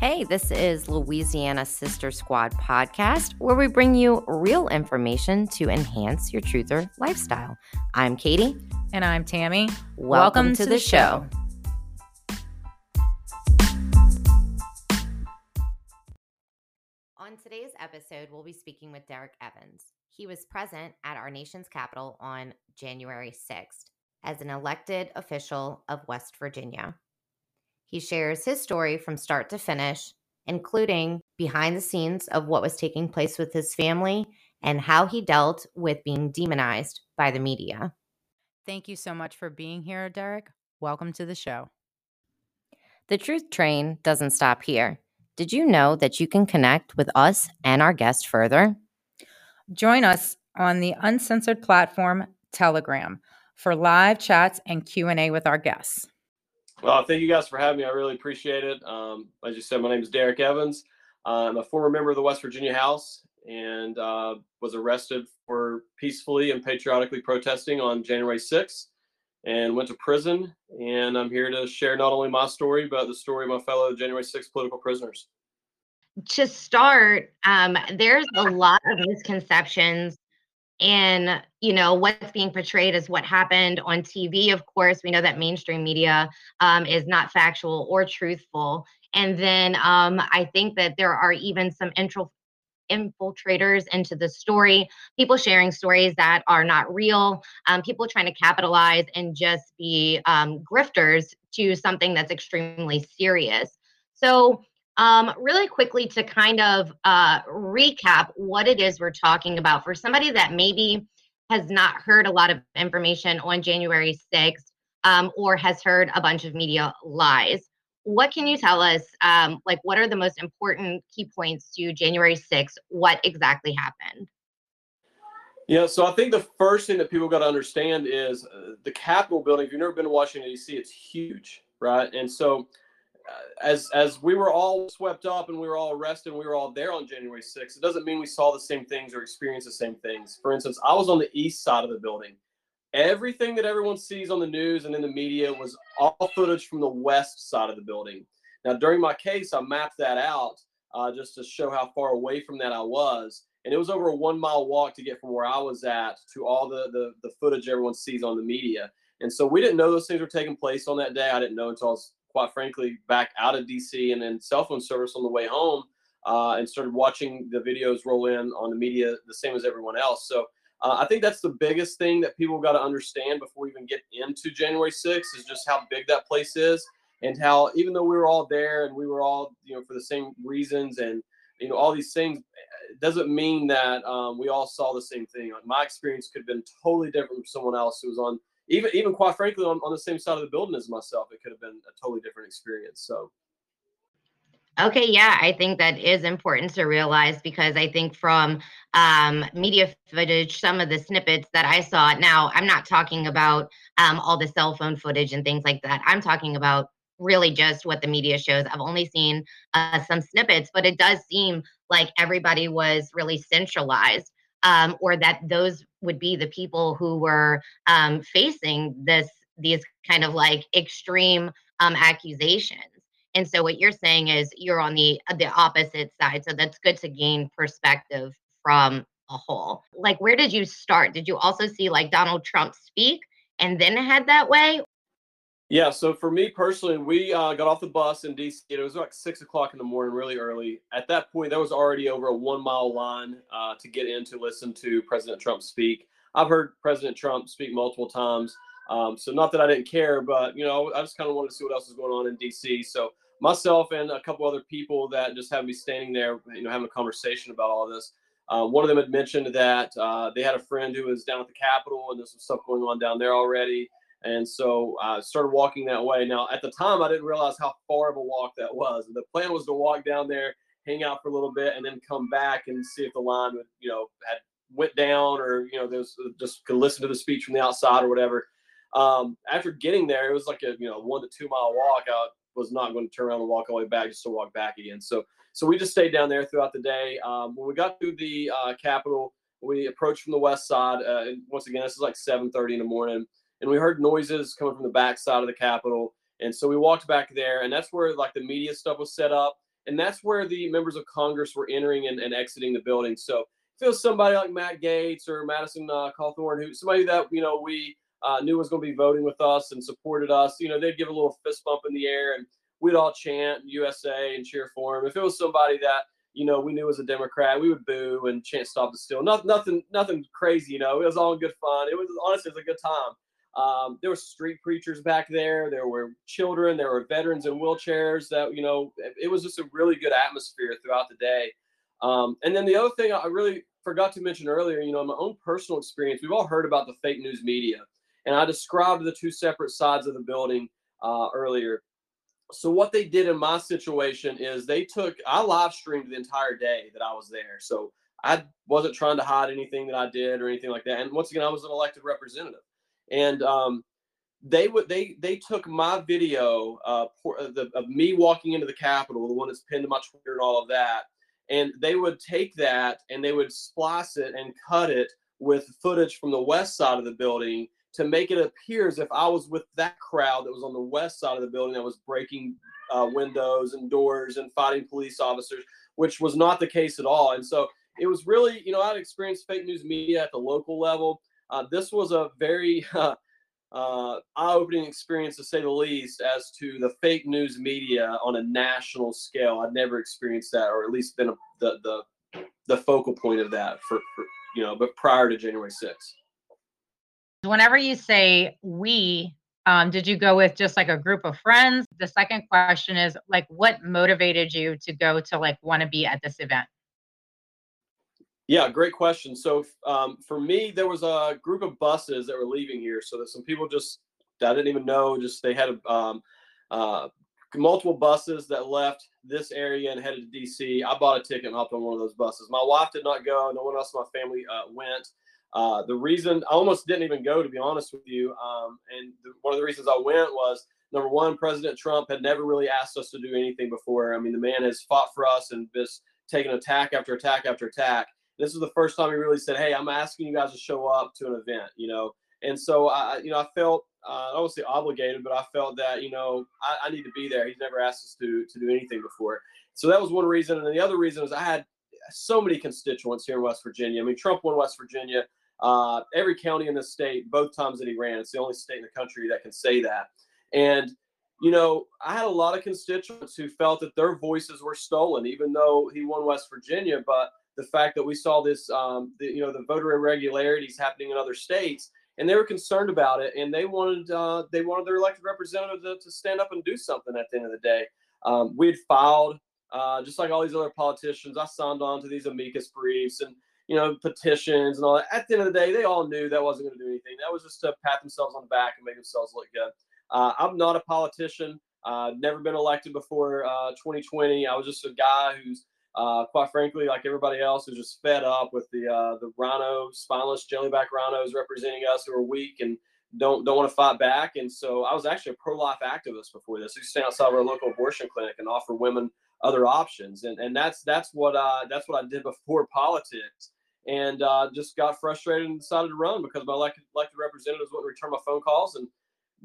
Hey, this is Louisiana Sister Squad podcast, where we bring you real information to enhance your truther lifestyle. I'm Katie. And I'm Tammy. Welcome, Welcome to, to, the, the show. show. On today's episode, we'll be speaking with Derrick Evans. He was present at our nation's capital on January 6th as an elected official of West Virginia. He shares his story from start to finish, including behind the scenes of what was taking place with his family and how he dealt with being demonized by the media. Thank you so much for being here, Derrick. Welcome to the show. The truth train doesn't stop here. Did you know that you can connect with us and our guest further? Join us on the uncensored platform Telegram for live chats and Q&A with our guests. Well, thank you guys for having me. I really appreciate it. Um, as you said, my name is Derrick Evans. I'm a former member of the West Virginia House and uh, was arrested for peacefully and patriotically protesting on January 6th and went to prison. And I'm here to share not only my story, but the story of my fellow January 6th political prisoners. To start, um, there's a lot of misconceptions and you know what's being portrayed as what happened on tv of course we know that mainstream media um, is not factual or truthful. And then um, i think that there are even some intro infiltrators into the story people sharing stories that are not real um, people trying to capitalize and just be um, grifters to something that's extremely serious. So um, really quickly to kind of uh, recap what it is we're talking about for somebody that maybe has not heard a lot of information on January 6th um, or has heard a bunch of media lies. What can you tell us? Um, like, what are the most important key points to January 6th? What exactly happened? Yeah, so I think the first thing that people got to understand is uh, the Capitol building. If you've never been to Washington, D.C., it's huge, right? And so as as we were all swept up and we were all arrested and we were all there on January 6th, it doesn't mean we saw the same things or experienced the same things. For instance, I was on the east side of the building. Everything that everyone sees on the news and in the media was all footage from the west side of the building. Now, during my case, I mapped that out uh, just to show how far away from that I was. And it was over a one mile walk to get from where I was at to all the, the, the footage everyone sees on the media. And so we didn't know those things were taking place on that day. I didn't know until I was quite frankly, back out of DC and then cell phone service on the way home uh, and started watching the videos roll in on the media the same as everyone else. So uh, I think that's the biggest thing that people got to understand before we even get into January 6th is just how big that place is and how even though we were all there and we were all, you know, for the same reasons and, you know, all these things, doesn't mean that um, we all saw the same thing. Like my experience could have been totally different from someone else who was on even even quite frankly on, on the same side of the building as myself it could have been a totally different experience so Okay, yeah, I think that is important to realize because I think from um, media footage, some of the snippets that I saw. Now, I'm not talking about um, all the cell phone footage and things like that. I'm talking about really just what the media shows. I've only seen uh, some snippets, but it does seem like everybody was really centralized um, or that those would be the people who were um, facing this these kind of like extreme um, accusations. And so what you're saying is you're on the the opposite side. So that's good to gain perspective from a whole. Like where did you start? Did you also see like Donald Trump speak and then head that way? Yeah, so for me personally, we uh, got off the bus in DC. It was like six o'clock in the morning, really early. At that point, there was already over a one mile line uh, to get in to listen to President Trump speak. I've heard President Trump speak multiple times. Um, so not that I didn't care, but you know, I just kind of wanted to see what else was going on in DC. So myself and a couple other people that just had me standing there, you know, having a conversation about all this. Um, one of them had mentioned that uh, they had a friend who was down at the Capitol, and there's some stuff going on down there already. And so I uh, started walking that way. Now, at the time, I didn't realize how far of a walk that was. The plan was to walk down there, hang out for a little bit, and then come back and see if the line would, you know, had went down or you know there's just could listen to the speech from the outside or whatever. Um, after getting there, it was like a you know one to two mile walk. I was not going to turn around and walk all the way back just to walk back again. So so we just stayed down there throughout the day. Um, when we got to the uh, Capitol, we approached from the west side. Uh, once again, this is like 7:30 in the morning and we heard noises coming from the back side of the Capitol. And so we walked back there, and that's where like the media stuff was set up. and that's where the members of Congress were entering and, and exiting the building. So if it was somebody like Matt Gaetz or Madison uh, Cawthorn, who somebody that you know we uh, knew was going to be voting with us and supported us, you know, they'd give a little fist bump in the air and we'd all chant USA and cheer for him. If it was somebody that you know we knew was a Democrat, we would boo and chant "Stop the Steal." Nothing, nothing, nothing crazy. You know, it was all good fun. It was honestly, it was a good time. Um, there were street preachers back there. There were children. There were veterans in wheelchairs. That you know, it was just a really good atmosphere throughout the day. Um, and then the other thing I really forgot to mention earlier, you know, my own personal experience. We've all heard about the fake news media, and I described the two separate sides of the building uh, earlier. So what they did in my situation is they took I live streamed the entire day that I was there. So I wasn't trying to hide anything that I did or anything like that. And once again, I was an elected representative and um, they would they they took my video uh, uh, the, of me walking into the Capitol, the one that's pinned to my Twitter and all of that, and they would take that and they would splice it and cut it with footage from the west side of the building to make it appear as if I was with that crowd that was on the west side of the building that was breaking uh, windows and doors and fighting police officers, which was not the case at all. And so it was really, you know, I'd experienced fake news media at the local level. Uh, this was a very uh, uh, eye-opening experience, to say the least, as to the fake news media on a national scale. I'd never experienced that, or at least been a, the the the focal point of that for, for you know, but prior to January 6th. Whenever you say we, um, did you go with just like a group of friends? The second question is like, what motivated you to go to like want to be at this event? Yeah, great question. So um, for me, there was a group of buses that were leaving here. So there's some people just I didn't even know. Just they had um, uh, multiple buses that left this area and headed to DC. I bought a ticket and hopped on one of those buses. My wife did not go. No one else in my family uh, went. Uh, the reason I almost didn't even go, to be honest with you, um, and one of the reasons I went was number one, President Trump had never really asked us to do anything before. I mean, the man has fought for us and just taken attack after attack after attack this was the first time he really said, "Hey, I'm asking you guys to show up to an event," you know. And so I, you know, I felt uh, I don't say obligated, but I felt that you know I, I, need to be there. He's never asked us to to do anything before, so that was one reason. And the other reason is I had so many constituents here in West Virginia. I mean, Trump won West Virginia. Uh, every county in the state, both times that he ran, it's the only state in the country that can say that. And you know, I had a lot of constituents who felt that their voices were stolen, even though he won West Virginia. But the fact that we saw this, um, the, you know, the voter irregularities happening in other states, and they were concerned about it, and they wanted uh, they wanted their elected representative to, to, stand up and do something at the end of the day. Um, we had filed, uh, just like all these other politicians, I signed on to these amicus briefs and you know petitions and all that. At the end of the day, they all knew that wasn't going to do anything. That was just to pat themselves on the back and make themselves look good. Uh, I'm not a politician. Uh, never been elected before 2020. Uh, I was just a guy who's uh, quite frankly, like everybody else, is just fed up with the uh, the rhino, spineless jellyback rhinos representing us who are weak and don't don't want to fight back. And so I was actually a pro life activist before this. I to stand outside of our local abortion clinic and offer women other options. And and that's that's what uh, that's what I did before politics. And uh, just got frustrated and decided to run because my elected, elected representatives wouldn't return my phone calls and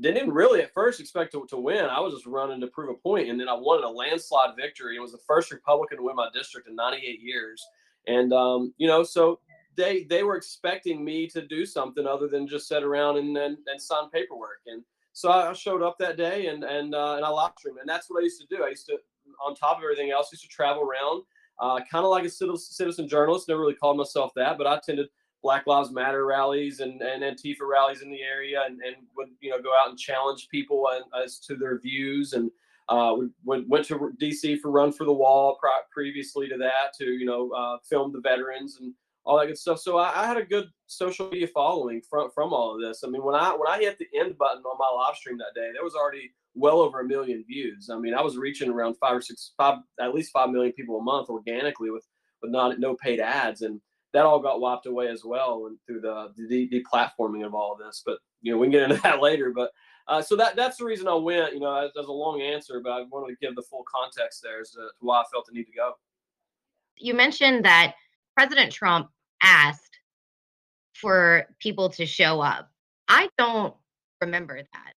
didn't really at first expect to, to win. I was just running to prove a point, and then I won a landslide victory. It was the first Republican to win my district in 98 years, and um, you know, so they they were expecting me to do something other than just sit around and and, and sign paperwork. And so I showed up that day, and and uh, and I live streamed, and that's what I used to do. I used to, on top of everything else, used to travel around, uh, kind of like a citizen journalist. Never really called myself that, but I attended Black Lives Matter rallies and, and Antifa rallies in the area and, and would, you know, go out and challenge people as to their views. And uh, we went, went to DC for Run for the Wall previously to that to, you know, uh, film the veterans and all that good stuff. So I, I, had a good social media following from, from all of this. I mean, when I, when I hit the end button on my live stream that day, there was already well over a million views. I mean, I was reaching around five or six, five, at least 5 million people a month organically with, with not, no paid ads. And, that all got wiped away as well and through the deplatforming of all of this. But you know, we can get into that later. But uh, so that that's the reason I went. You know, that's a long answer, but I wanted to give the full context there as to why I felt the need to go. You mentioned that President Trump asked for people to show up. I don't remember that.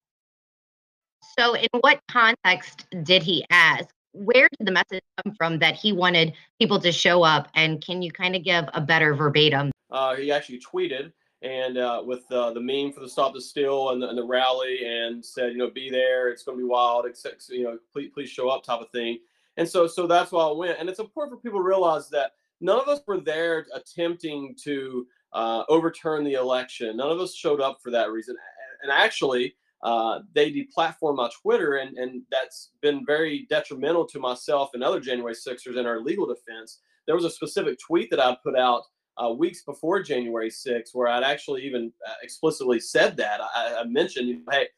So, in what context did he ask? Where did the message come from that he wanted people to show up? And can you kind of give a better verbatim? Uh, he actually tweeted and uh, with uh, the meme for the Stop the Steal and the, and the, rally and said, you know, be there. It's going to be wild. Except, you know, please, please show up type of thing. And so, so that's why I went. And it's important for people to realize that none of us were there attempting to uh, overturn the election. None of us showed up for that reason. And actually, uh, they deplatformed my Twitter, and, and that's been very detrimental to myself and other January Sixers in our legal defense. There was a specific tweet that I put out uh, weeks before January 6th where I'd actually even uh, explicitly said that. I, I mentioned, hey,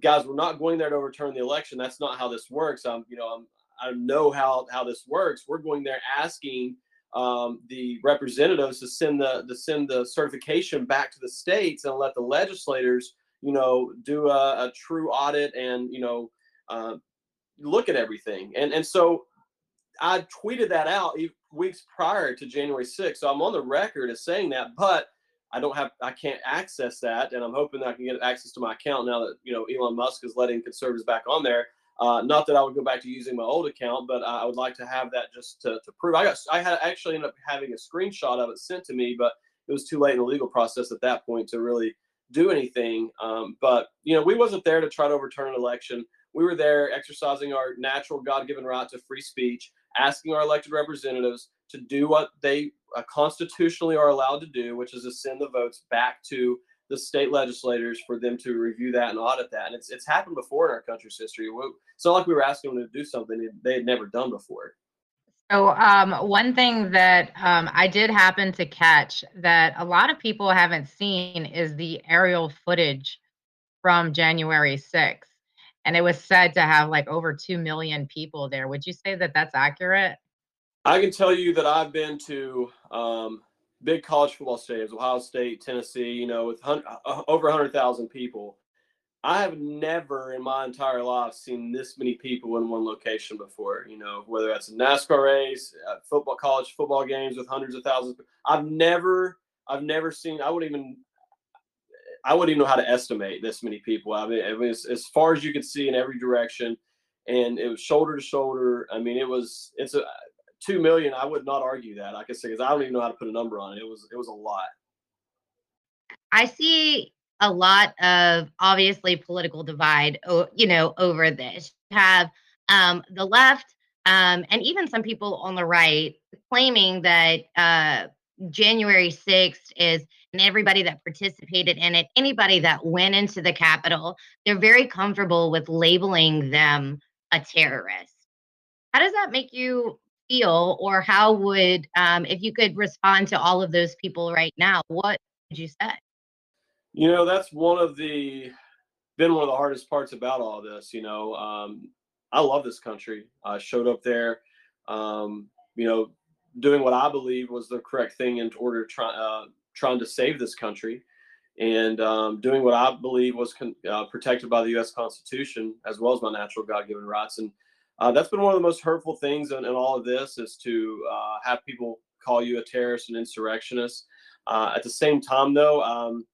guys, we're not going there to overturn the election. That's not how this works. I'm, you know, I'm, I know how how this works. We're going there asking um, the representatives to send the to send the certification back to the states and let the legislators you know, do a, a true audit and, you know, uh, look at everything. And, and so I tweeted that out weeks prior to January 6th. So I'm on the record as saying that, but I don't have, I can't access that. And I'm hoping that I can get access to my account now that, you know, Elon Musk is letting conservatives back on there. Uh, not that I would go back to using my old account, but I would like to have that just to, to prove. I got, I had actually ended up having a screenshot of it sent to me, but it was too late in the legal process at that point to really do anything. Um, but you know, we wasn't there to try to overturn an election. We were there exercising our natural God-given right to free speech, asking our elected representatives to do what they uh, constitutionally are allowed to do, which is to send the votes back to the state legislators for them to review that and audit that. And it's it's happened before in our country's history. It's not like we were asking them to do something they had never done before. So, um, one thing that um, I did happen to catch that a lot of people haven't seen is the aerial footage from January 6th. And it was said to have like over 2 million people there. Would you say that that's accurate? I can tell you that I've been to um, big college football stadiums, Ohio State, Tennessee, you know, with hun- uh, over 100,000 people. I have never in my entire life seen this many people in one location before. You know, whether that's a NASCAR race, uh, football, college football games with hundreds of thousands. I've never, I've never seen. I wouldn't even, I wouldn't even know how to estimate this many people. I mean, it was as far as you could see in every direction, and it was shoulder to shoulder. I mean, it was, it's a two million. I would not argue that. I could say because I don't even know how to put a number on it. It was, it was a lot. I see a lot of obviously political divide, you know, over this. You have um, the left um, and even some people on the right claiming that uh, January 6th is, and everybody that participated in it, anybody that went into the Capitol, they're very comfortable with labeling them a terrorist. How does that make you feel, or how would, um, if you could respond to all of those people right now, what would you say? You know, that's one of the been one of the hardest parts about all this. You know, um, I love this country. I showed up there, um, you know, doing what I believe was the correct thing in order to try, uh, trying to save this country, and um, doing what I believe was con- uh, protected by the U.S. Constitution as well as my natural God-given rights. And uh, that's been one of the most hurtful things in, in all of this is to uh, have people call you a terrorist and insurrectionist. Uh, at the same time, though, um,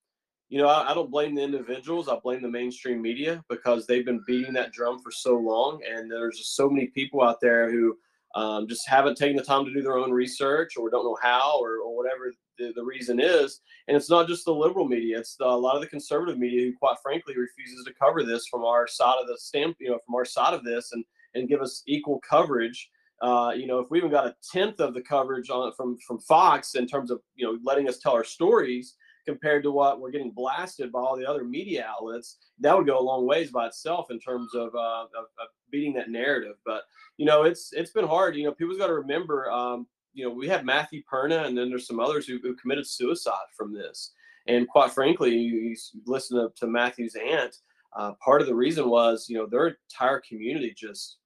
you know, I, I, don't blame the individuals. I blame the mainstream media because they've been beating that drum for so long. And there's just so many people out there who um, just haven't taken the time to do their own research or don't know how or, or whatever the, the reason is. And it's not just the liberal media, it's the, a lot of the conservative media who, quite frankly, refuses to cover this from our side of the stamp, you know, from our side of this and, and give us equal coverage. Uh, you know, if we even got a tenth of the coverage on from from Fox in terms of you know letting us tell our stories, compared to what we're getting blasted by all the other media outlets, that would go a long ways by itself in terms of, uh, of, of beating that narrative. But you know, it's it's been hard. You know, people's got to remember. Um, you know, we have Matthew Perna, and then there's some others who, who committed suicide from this. And quite frankly, you, you listen to, to Matthew's aunt. Uh, part of the reason was, you know, their entire community just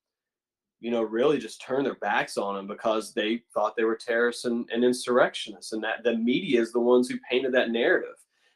you know, really just turned their backs on them because they thought they were terrorists and, and insurrectionists, and that the media is the ones who painted that narrative.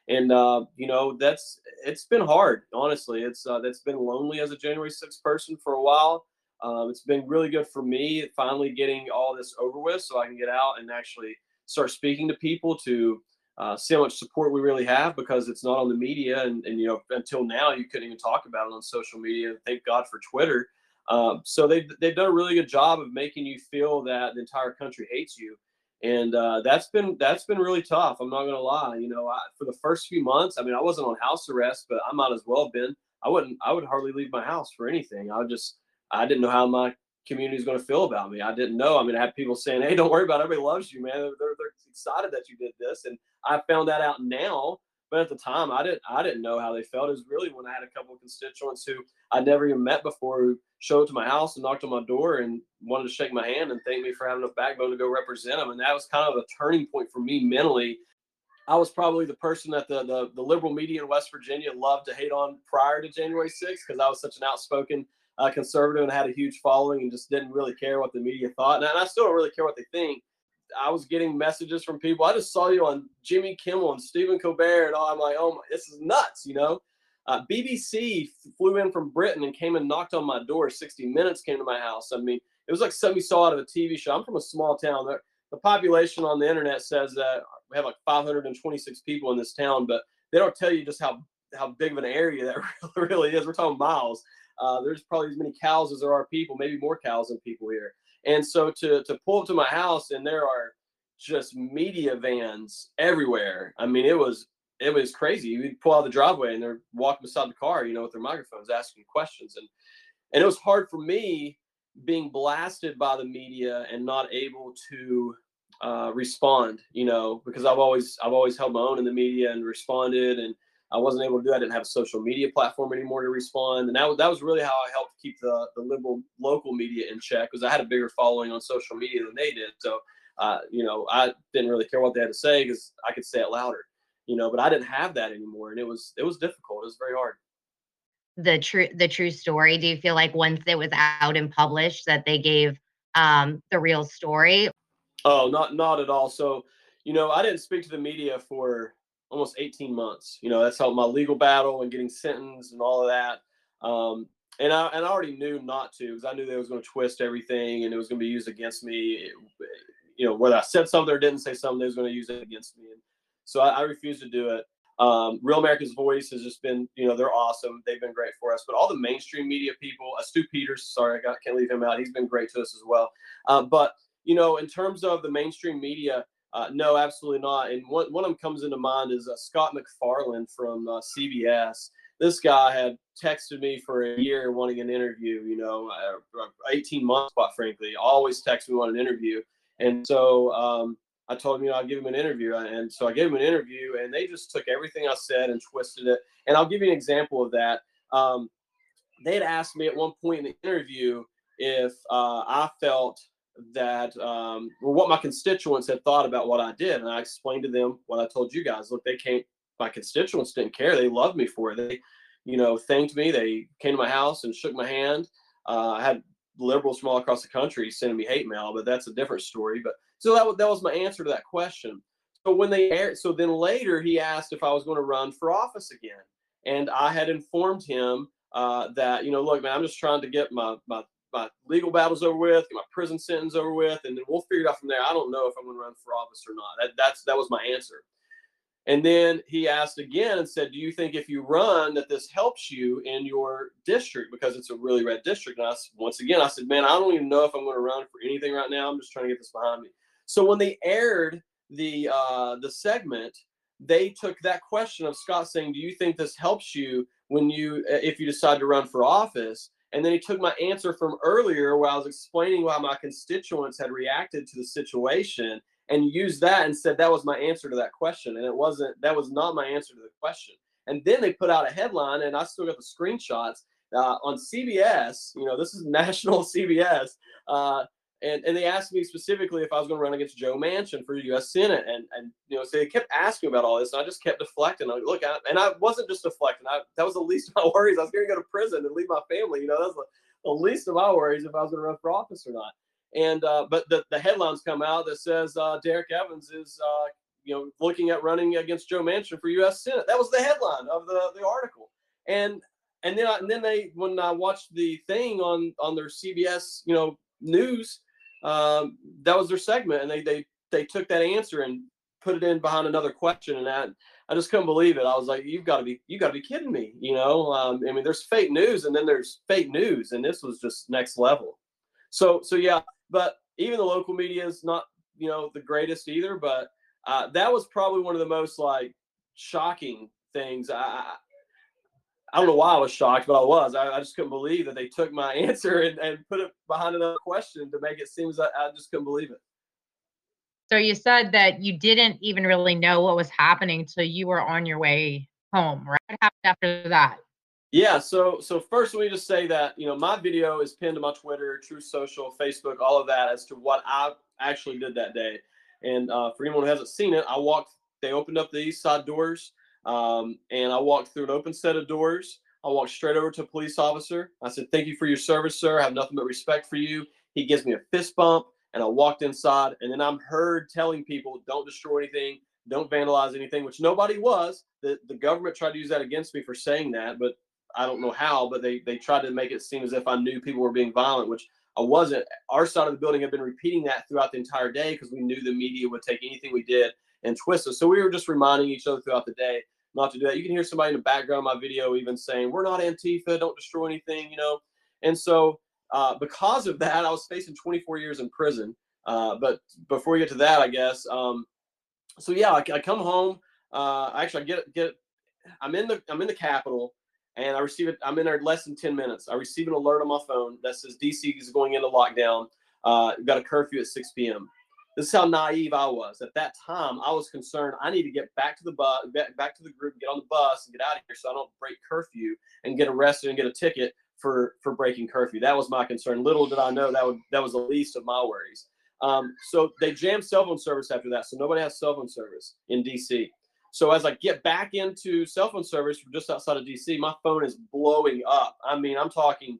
And uh, you know, that's it's been hard, honestly. It's uh, that's been lonely as a January 6th person for a while. Um, it's been really good for me finally getting all this over with, so I can get out and actually start speaking to people to uh, see how much support we really have because it's not on the media, and, and you know, until now you couldn't even talk about it on social media. Thank God for Twitter Um, so they've they've done a really good job of making you feel that the entire country hates you, and uh, that's been that's been really tough. I'm not gonna lie. You know, I, for the first few months, I mean, I wasn't on house arrest, but I might as well have been. I wouldn't. I would hardly leave my house for anything. I just I didn't know how my community is going to feel about me. I didn't know. I mean, I had people saying, "Hey, don't worry about it. Everybody loves you, man. They're, they're, they're excited that you did this." And I found that out now but at the time, I didn't I didn't know how they felt. It was really when I had a couple of constituents who I'd never even met before who showed up to my house and knocked on my door and wanted to shake my hand and thank me for having enough backbone to go represent them. And that was kind of a turning point for me mentally. I was probably the person that the the, the liberal media in West Virginia loved to hate on prior to January 6th because I was such an outspoken uh, conservative and had a huge following and just didn't really care what the media thought. And I still don't really care what they think I was getting messages from people. I just saw you on Jimmy Kimmel and Stephen Colbert, and all. I'm like, oh, my, this is nuts, you know. Uh, BBC flew in from Britain and came and knocked on my door. 60 Minutes came to my house. I mean, it was like something you saw out of a TV show. I'm from a small town. The, population on the internet says that we have like 526 people in this town, but they don't tell you just how how big of an area that really is. We're talking miles. Uh, there's probably as many cows as there are people, maybe more cows than people here. And so to to pull up to my house and there are just media vans everywhere. I mean, it was it was crazy. You'd pull out the driveway and they're walking beside the car, you know, with their microphones asking questions. And and it was hard for me being blasted by the media and not able to uh, respond, you know, because I've always I've always held my own in the media and responded and I wasn't able to do. I didn't have a social media platform anymore to respond, and that was that was really how I helped keep the the liberal local media in check because I had a bigger following on social media than they did. So, uh, you know, I didn't really care what they had to say because I could say it louder, you know. But I didn't have that anymore, and it was it was difficult. It was very hard. The true the true story. Do you feel like once it was out and published that they gave um, the real story? Oh, not not at all. So, you know, I didn't speak to the media for almost 18 months. You know, that's how my legal battle and getting sentenced and all of that. Um, and I and I already knew not to because I knew they was going to twist everything and it was going to be used against me. It, you know, whether I said something or didn't say something, they was going to use it against me. And so I, I refused to do it. Um, Real America's Voice has just been, you know, they're awesome. They've been great for us. But all the mainstream media people, uh, Stu Peters, sorry, I got, can't leave him out. He's been great to us as well. Uh, but you know, in terms of the mainstream media, uh, no, absolutely not. And one, one of them comes into mind is uh, Scott MacFarlane from uh, CBS. This guy had texted me for a year wanting an interview, you know, uh, 18 months, quite frankly. Always text me want an interview. And so um, I told him, you know, I'll give him an interview. And so I gave him an interview, and they just took everything I said and twisted it. And I'll give you an example of that. Um, they had asked me at one point in the interview if uh, I felt that um, or what my constituents had thought about what I did, and I explained to them what I told you guys. Look, they came. My constituents didn't care. They loved me for it. They, you know, thanked me. They came to my house and shook my hand. Uh, I had liberals from all across the country sending me hate mail, but that's a different story. But so that that was my answer to that question. So when they aired, so then later he asked if I was going to run for office again, and I had informed him uh, that you know, look, man, I'm just trying to get my my my legal battles over with, get my prison sentence over with, and then we'll figure it out from there. I don't know if I'm going to run for office or not. That, that's that was my answer. And then he asked again and said, "Do you think if you run that this helps you in your district because it's a really red district?" And I, once again, I said, "Man, I don't even know if I'm going to run for anything right now. I'm just trying to get this behind me." So when they aired the uh, the segment, they took that question of Scott saying, "Do you think this helps you when you if you decide to run for office?" And then he took my answer from earlier where I was explaining why my constituents had reacted to the situation and used that and said that was my answer to that question. And it wasn't, that was not my answer to the question. And then they put out a headline, and I still got the screenshots uh, on CBS. You know, this is national CBS. Uh, and, and they asked me specifically if I was going to run against Joe Manchin for U.S. Senate, and and you know, so they kept asking about all this, and I just kept deflecting. I look, I, and I wasn't just deflecting. I, that was the least of my worries. I was going to go to prison and leave my family. You know, that's the, the least of my worries if I was going to run for office or not. And uh, but the the headlines come out that says uh, Derrick Evans is uh, you know looking at running against Joe Manchin for U.S. Senate. That was the headline of the the article, and and then I, and then they when I watched the thing on on their CBS you know news um, that was their segment, and they they they took that answer and put it in behind another question, and that I just couldn't believe it. I was like, you've got to be, you got to be kidding me. You know, um, I mean, there's fake news and then there's fake news, and this was just next level. So, so yeah, but even the local media is not, you know, the greatest either. But uh, that was probably one of the most like shocking things. I, I don't know why I was shocked, but I was. I, I, just couldn't believe that they took my answer and, and put it behind another question to make it seem as I, I just couldn't believe it. So you said that you didn't even really know what was happening till you were on your way home, right? What happened after that? Yeah, so so first let me just say that you know my video is pinned to my Twitter, Truth Social, Facebook, all of that as to what I actually did that day. And uh, for anyone who hasn't seen it, I walked. They opened up the east side doors, um, and I walked through an open set of doors. I walked straight over to a police officer. I said, "Thank you for your service, sir. I have nothing but respect for you." He gives me a fist bump and I walked inside, and then I'm heard telling people, "Don't destroy anything, don't vandalize anything," which nobody was. The the government tried to use that against me for saying that, but I don't know how. But they they tried to make it seem as if I knew people were being violent, which I wasn't. Our side of the building had been repeating that throughout the entire day because we knew the media would take anything we did and twist us. So we were just reminding each other throughout the day not to do that. You can hear somebody in the background of my video even saying, "We're not Antifa, don't destroy anything," you know. And so uh, because of that, I was facing 24 years in prison. Uh, but before we get to that, I guess. Um, so yeah, I, I come home. Uh, actually, I get get. I'm in the I'm in the Capitol, and I receive it. I'm in there less than 10 minutes. I receive an alert on my phone that says DC is going into lockdown. Uh, got a curfew at 6 p.m. This is how naive I was at that time. I was concerned. I need to get back to the bus, back to the group, get on the bus, and get out of here so I don't break curfew and get arrested and get a ticket for for breaking curfew. That was my concern. Little did I know that would that was the least of my worries. Um, so they jammed cell phone service after that, so nobody has cell phone service in DC. So as I get back into cell phone service from just outside of DC, my phone is blowing up. I mean, I'm talking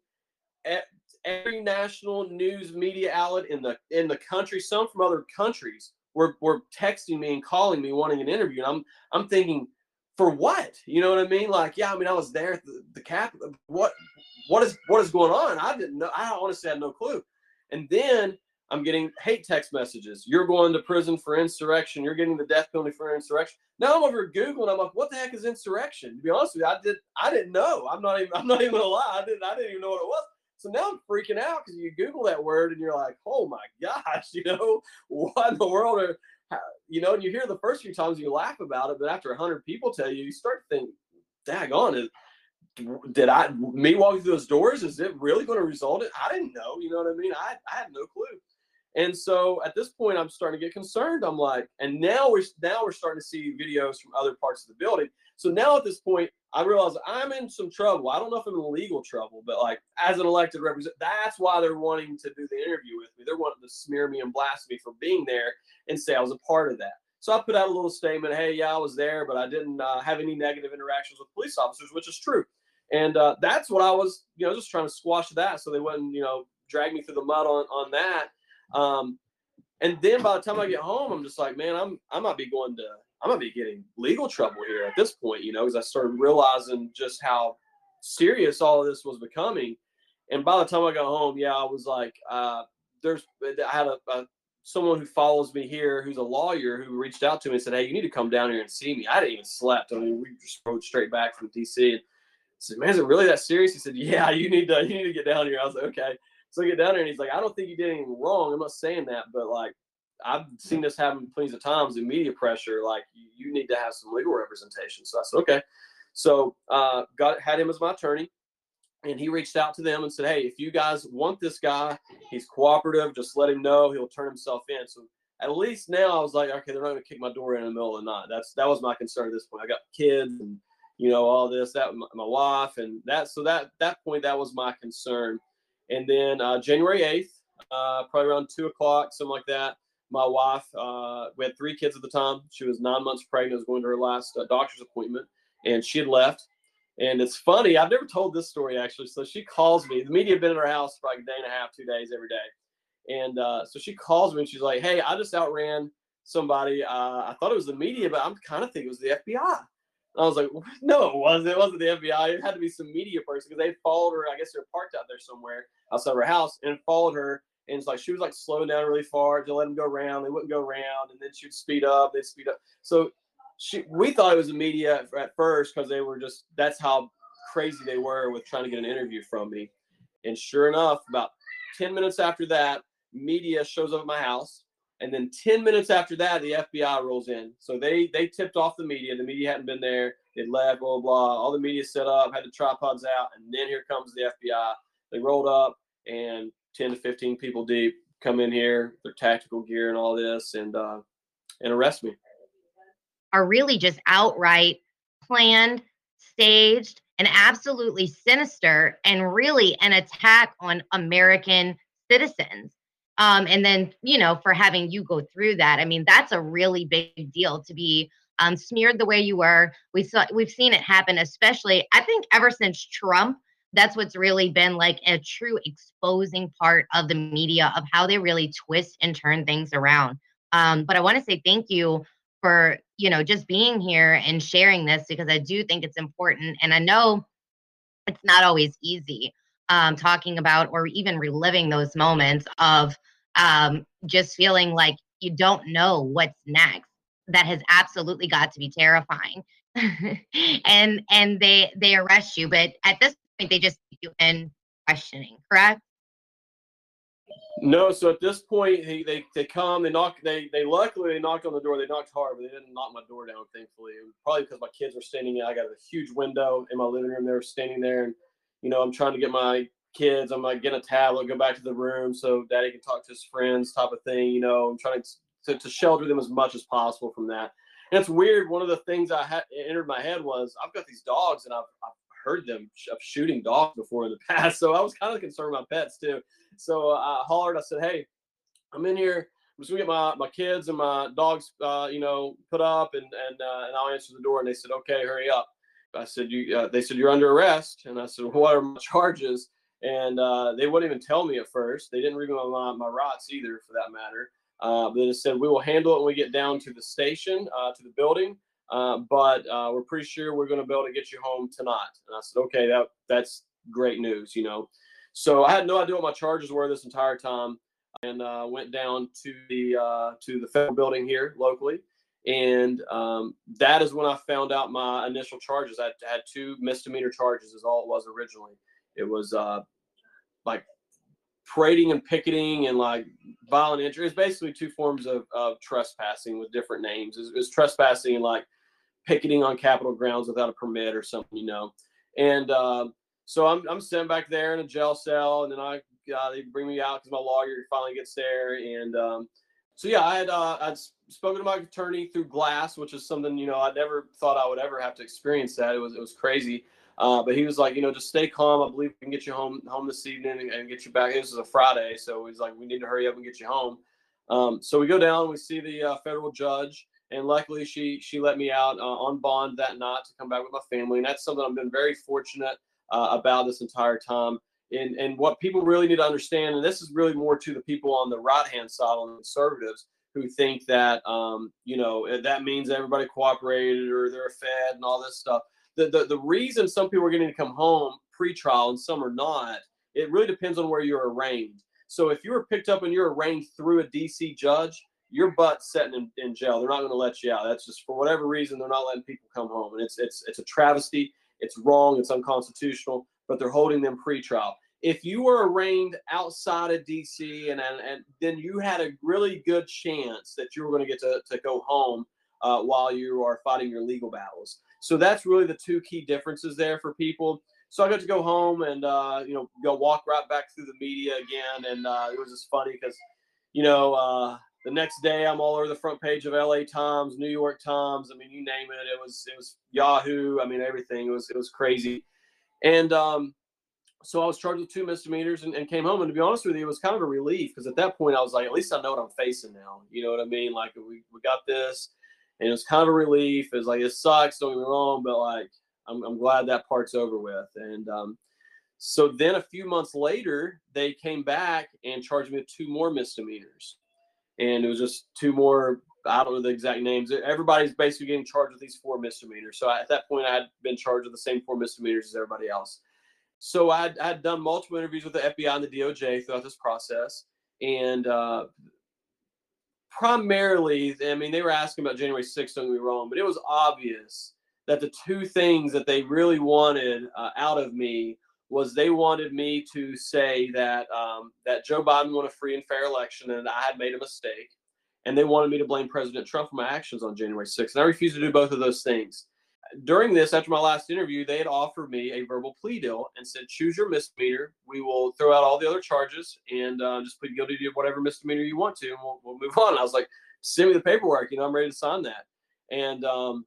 every national news media outlet in the in the country, some from other countries, were were texting me and calling me wanting an interview. And I'm I'm thinking, for what? You know what I mean? Like, yeah, I mean, I was there at the, the cap. What what is what is going on? I didn't know. I honestly had no clue. And then I'm getting hate text messages. You're going to prison for insurrection. You're getting the death penalty for insurrection. Now I'm over Google and I'm like, what the heck is insurrection? To be honest with you, I did I didn't know. I'm not even I'm not even gonna lie. I didn't I didn't even know what it was. So now I'm freaking out because you Google that word and you're like, oh my gosh, you know, what in the world are you know, and you hear the first few times you laugh about it, but after hundred people tell you, you start to think, daggone it did I me walking through those doors? Is it really going to result in? I didn't know. You know what I mean? I I had no clue. And so at this point, I'm starting to get concerned. I'm like, and now we're now we're starting to see videos from other parts of the building. So now at this point, I realize I'm in some trouble. I don't know if I'm in legal trouble, but like as an elected representative, that's why they're wanting to do the interview with me. They're wanting to smear me and blast me for being there and say I was a part of that. So I put out a little statement, hey, yeah, I was there, but I didn't uh, have any negative interactions with police officers, which is true. And uh, that's what I was, you know, just trying to squash that so they wouldn't, you know, drag me through the mud on on that. Um, and then by the time I get home, I'm just like, man, I'm I might be going to I might be getting legal trouble here at this point, you know, because I started realizing just how serious all of this was becoming. And by the time I got home, yeah, I was like, uh, there's I had a, a someone who follows me here who's a lawyer who reached out to me and said, Hey, you need to come down here and see me. I didn't even slept. I mean, we just rode straight back from DC. And said, "Man, is it really that serious?" He said, "Yeah, you need to you need to get down here." I was like, "Okay." So I get down there, and he's like, "I don't think you did anything wrong. I'm not saying that, but like, I've seen this happen plenty of times in media pressure. Like, you, need to have some legal representation." So I said, "Okay." So uh, got had him as my attorney, and he reached out to them and said, "Hey, if you guys want this guy, he's cooperative. Just let him know. He'll turn himself in." So at least now I was like, okay, they're not gonna kick my door in, in the middle of the night. That's that was my concern at this point. I got kids and you know, all this, that my wife and that. So that that point, that was my concern. And then uh, January 8th, uh, probably around two o'clock, something like that. My wife, uh, we had three kids at the time. She was nine months pregnant, was going to her last uh, doctor's appointment, and she had left. And it's funny, I've never told this story actually. So she calls me. The media had been in her house for like a day and a half, two days every day. And uh, so she calls me and she's like, Hey, I just outran somebody. Uh, I thought it was the media, but I'm kind of thinking it was the FBI. I was like, no, it wasn't. It wasn't the FBI. It had to be some media person because they followed her. I guess they're parked out there somewhere outside her house and followed her. And it's like she was like slowing down really far to let them go around. They wouldn't go around, and then she'd speed up. They'd speed up. So she, we thought it was the media at first because they were just that's how crazy they were with trying to get an interview from me. And sure enough, about 10 minutes after that, media shows up at my house. And then 10 minutes after that, the FBI rolls in. So they they tipped off the media. The media hadn't been there. They left, blah, blah, blah. All the media set up, had the tripods out. And then here comes the FBI. They rolled up and 10 to 15 people deep come in here, their tactical gear and all this, and uh, and arrest me. Are really just outright planned, staged, and absolutely sinister, and really an attack on American citizens. Um, and then, you know, for having you go through that, I mean, that's a really big deal to be um, smeared the way you were. We saw, we've seen it happen, especially, I think, ever since Trump that's what's really been like a true exposing part of the media of how they really twist and turn things around. Um, but I want to say thank you for you know just being here and sharing this because I do think it's important, and I know it's not always easy um, talking about or even reliving those moments of um, just feeling like you don't know what's next. That has absolutely got to be terrifying. and and they they arrest you but at this they just you in questioning, correct? No, so at this point, he, they they come, they knock, they they luckily they knocked on the door. They knocked hard, but they didn't knock my door down. Thankfully, it was probably because my kids were standing. In. I got a huge window in my living room. They were standing there, and you know, I'm trying to get my kids. I'm like, get a tablet, go back to the room so daddy can talk to his friends, type of thing. You know, I'm trying to, to shelter them as much as possible from that. And it's weird. One of the things I had entered my head was I've got these dogs, and I've, I've heard them of shooting dogs before in the past. So I was kind of concerned about pets too. So I hollered. I said, "Hey, I'm in here. I'm just gonna get my, my kids and my dogs, uh, you know, put up, and and uh, and I'll answer the door." And they said, "Okay, hurry up." I said, "You." Uh, they said, "You're under arrest." And I said, "What are my charges?" And uh, they wouldn't even tell me at first. They didn't read my my, my rights either, for that matter. Uh, but they said, "We will handle it when we get down to the station, uh, to the building." Uh, but uh, we're pretty sure we're going to be able to get you home tonight. And I said, okay, that that's great news, you know. So I had no idea what my charges were this entire time, and uh, went down to the uh, to the federal building here locally, and um, that is when I found out my initial charges. I had two misdemeanor charges, is all it was originally. It was uh, like parading and picketing and like violent injury. It's basically two forms of, of trespassing with different names. It's, it's trespassing and like picketing on Capitol grounds without a permit or something, you know. And uh, so I'm I'm sitting back there in a jail cell, and then I uh, they bring me out because my lawyer finally gets there, and um, so yeah, I had uh, I'd spoken to my attorney through Glass, which is something you know I never thought I would ever have to experience that. It was it was crazy. Uh, but he was like, you know, just stay calm. I believe we can get you home home this evening and, and get you back. This is a Friday, so he's like, we need to hurry up and get you home. Um, so we go down, we see the uh, federal judge, and luckily she she let me out uh, on bond that night to come back with my family. And that's something i've been very fortunate uh, about this entire time. And and what people really need to understand and this is really more to the people on the right hand side on the conservatives who think that um, you know eh, that means everybody cooperated or they're fed and all this stuff. The, the the reason some people are getting to come home pre-trial and some are not it really depends on where you're arraigned. So if you were picked up and you're arraigned through a dc judge your butt's sitting in, in jail. They're not going to let you out. That's just for whatever reason they're not letting people come home, and it's it's it's a travesty. It's wrong. It's unconstitutional. But they're holding them pre-trial. If you were arraigned outside of DC, and and, and then you had a really good chance that you were going to get to to go home uh, while you are fighting your legal battles. So that's really the two key differences there for people. So I got to go home and uh, you know go walk right back through the media again, and uh, it was just funny because you know uh, the next day I'm all over the front page of LA Times, New York Times. I mean, you name it. It was it was Yahoo. I mean, everything. It was it was crazy. And um, so I was charged with two misdemeanors and, and, came home. And to be honest with you, it was kind of a relief because at that point I was like, at least I know what I'm facing now. You know what I mean? Like we, we got this, and it was kind of a relief. It's like it sucks, don't get me wrong, but like I'm I'm glad that part's over with. And um, so then a few months later, they came back and charged me with two more misdemeanors and it was just two more. I don't know the exact names. Everybody's basically getting charged with these four misdemeanors. So at that point, I had been charged with the same four misdemeanors as everybody else. So I had, done multiple interviews with the FBI and the DOJ throughout this process, and uh, primarily, I mean, they were asking about January 6th, don't get me wrong, but it was obvious that the two things that they really wanted uh, out of me was they wanted me to say that um, that Joe Biden won a free and fair election and I had made a mistake, and they wanted me to blame President Trump for my actions on January 6th. And I refused to do both of those things. During this, after my last interview, they had offered me a verbal plea deal and said, "Choose your misdemeanor. We will throw out all the other charges and uh, just plead guilty to whatever misdemeanor you want to, and we'll, we'll move on." And I was like, "Send me the paperwork. You know, I'm ready to sign that." And um,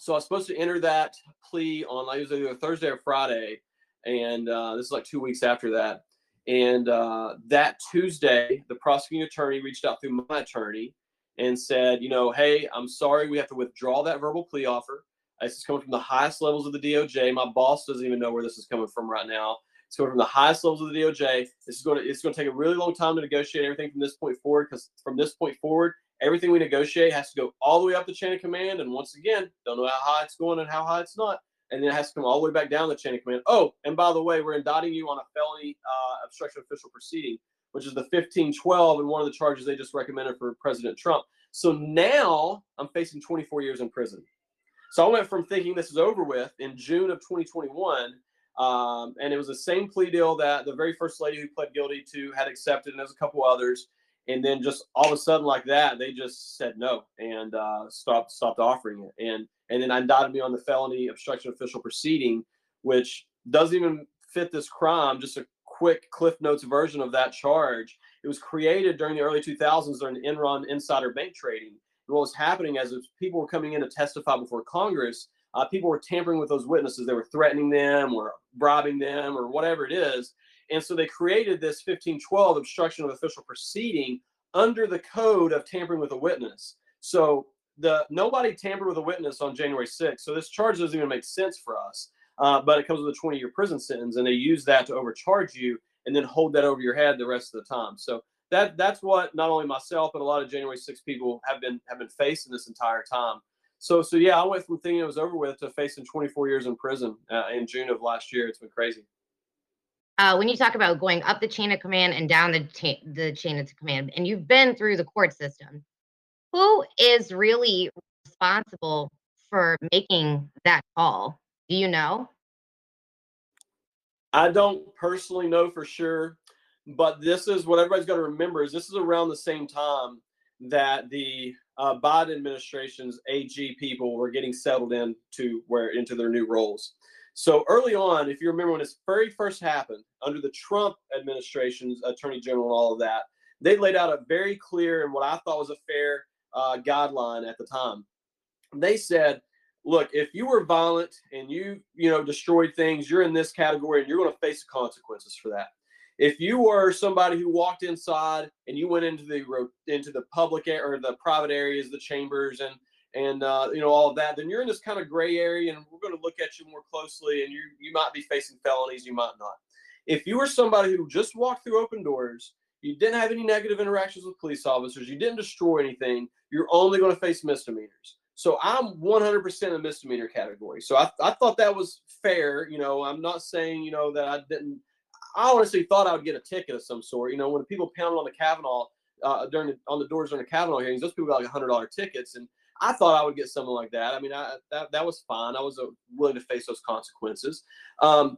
so I was supposed to enter that plea on like it was either Thursday or Friday and uh, this is like two weeks after that. And uh, that Tuesday, the prosecuting attorney reached out through my attorney and said, you know, hey, I'm sorry, we have to withdraw that verbal plea offer. This is coming from the highest levels of the DOJ. My boss doesn't even know where this is coming from right now. It's coming from the highest levels of the DOJ. This is going to it's going to take a really long time to negotiate everything from this point forward because from this point forward, everything we negotiate has to go all the way up the chain of command. And once again, don't know how high it's going and how high it's not and then it has to come all the way back down the chain of command. Oh, and by the way, we're indicting you on a felony uh, obstruction of official proceeding, which is the 1512 and one of the charges they just recommended for President Trump. So now I'm facing 24 years in prison. So I went from thinking this is over with in June of 2021, um, and it was the same plea deal that the very first lady who pled guilty to had accepted, and there's a couple others. And then just all of a sudden, like that, they just said no and uh, stopped stopped offering it. And and then me on the felony obstruction of official proceeding, which doesn't even fit this crime. Just a quick Cliff Notes version of that charge. It was created during the early 2000s during the Enron insider bank trading. And what was happening as people were coming in to testify before Congress, uh, people were tampering with those witnesses. They were threatening them or bribing them or whatever it is. And so they created this 1512 obstruction of official proceeding under the code of tampering with a witness. So the nobody tampered with a witness on January 6th. So this charge doesn't even make sense for us. Uh, but it comes with a 20 year prison sentence, and they use that to overcharge you and then hold that over your head the rest of the time. So that that's what not only myself but a lot of January 6 people have been have been facing this entire time. So so yeah, I went from thinking it was over with to facing 24 years in prison uh, in June of last year. It's been crazy. Uh, when you talk about going up the chain of command and down the cha- the chain of command, and you've been through the court system, who is really responsible for making that call? Do you know? I don't personally know for sure, but this is what everybody's got to remember is this is around the same time that the uh, Biden administration's AG people were getting settled into where into their new roles. So early on, if you remember when this very first happened under the Trump administration's attorney general and all of that, they laid out a very clear and what I thought was a fair uh, guideline at the time. They said, look, if you were violent and you, you know, destroyed things, you're in this category and you're going to face the consequences for that. If you were somebody who walked inside and you went into the into the public or the private areas, the chambers, and and uh, you know all of that, then you're in this kind of gray area, and we're going to look at you more closely, and you you might be facing felonies, you might not. If you were somebody who just walked through open doors you didn't have any negative interactions with police officers, you didn't destroy anything, you're only going to face misdemeanors. So I'm 100% in the misdemeanor category. So I, I thought that was fair. You know, I'm not saying, you know, that I didn't, I honestly thought I would get a ticket of some sort. You know, when people pounded on the Kavanaugh, uh, during the, on the doors during the Kavanaugh hearings, those people got like $100 tickets. And I thought I would get something like that. I mean, I, that, that was fine. I was uh, willing to face those consequences. Um,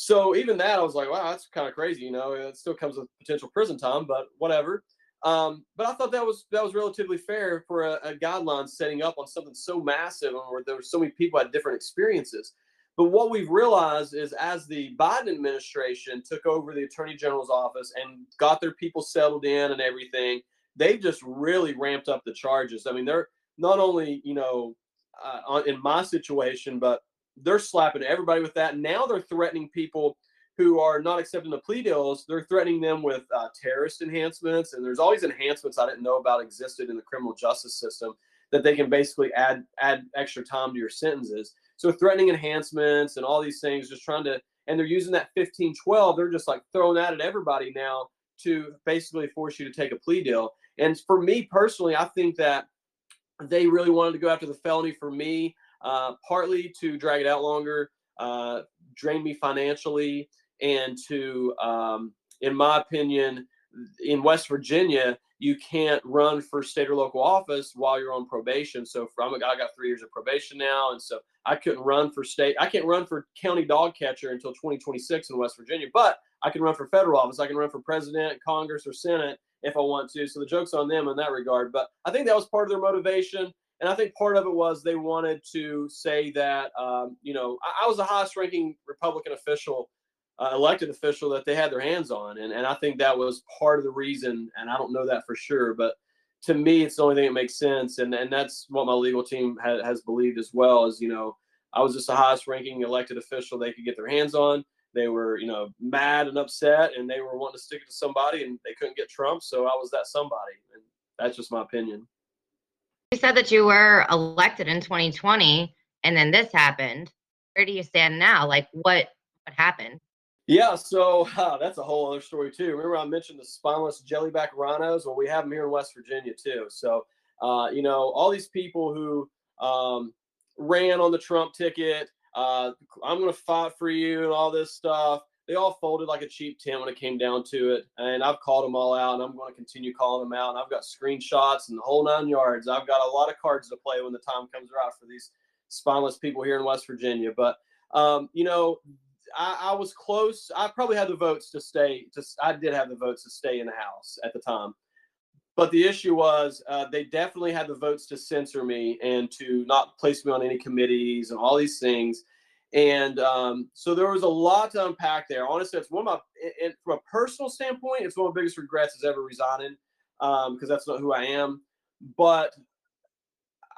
so even that, I was like, wow, that's kind of crazy. You know, it still comes with potential prison time, but whatever. Um, but I thought that was that was relatively fair for a, a guideline setting up on something so massive and where there were so many people had different experiences. But what we've realized is as the Biden administration took over the attorney general's office and got their people settled in and everything, they've just really ramped up the charges. I mean, they're not only, you know, uh, in my situation, but they're slapping everybody with that. Now they're threatening people who are not accepting the plea deals. They're threatening them with uh, terrorist enhancements, and there's always enhancements I didn't know about existed in the criminal justice system that they can basically add add extra time to your sentences. So threatening enhancements and all these things, just trying to, and they're using that 1512. They're just like throwing that at everybody now to basically force you to take a plea deal. And for me personally, I think that they really wanted to go after the felony for me uh, partly to drag it out longer, uh, drain me financially, and to, um, in my opinion, in West Virginia, you can't run for state or local office while you're on probation. So from I got three years of probation now, and so I couldn't run for state. I can't run for county dog catcher until 2026 in West Virginia, but I can run for federal office. I can run for president, Congress, or Senate if I want to. So the joke's on them in that regard. But I think that was part of their motivation. And I think part of it was they wanted to say that, um, you know, I, I was the highest ranking Republican official uh, elected official that they had their hands on. And, and I think that was part of the reason. And I don't know that for sure, but to me, it's the only thing that makes sense. And, and that's what my legal team ha- has believed as well is, you know, I was just the highest ranking elected official they could get their hands on. They were, you know, mad and upset and they were wanting to stick it to somebody and they couldn't get Trump. So I was that somebody. And that's just my opinion. You said that you were elected in 2020 and then this happened. Where do you stand now? Like what what happened? Yeah, so uh, that's a whole other story too. Remember, I mentioned the spineless jellyback RINOs. Well, we have them here in West Virginia too. So, uh, you know, all these people who um, ran on the Trump ticket, uh, I'm going to fight for you, and all this stuff. They all folded like a cheap tent when it came down to it. And I've called them all out, and I'm going to continue calling them out. And I've got screenshots and the whole nine yards. I've got a lot of cards to play when the time comes around for these spineless people here in West Virginia. But um, you know, I, I, was close. I probably had the votes to stay. To I did have the votes to stay in the House at the time, but the issue was uh, they definitely had the votes to censor me and to not place me on any committees and all these things. And um, so there was a lot to unpack there. Honestly, it's one of my, and from a personal standpoint, it's one of the biggest regrets is ever resigning because um, that's not who I am. But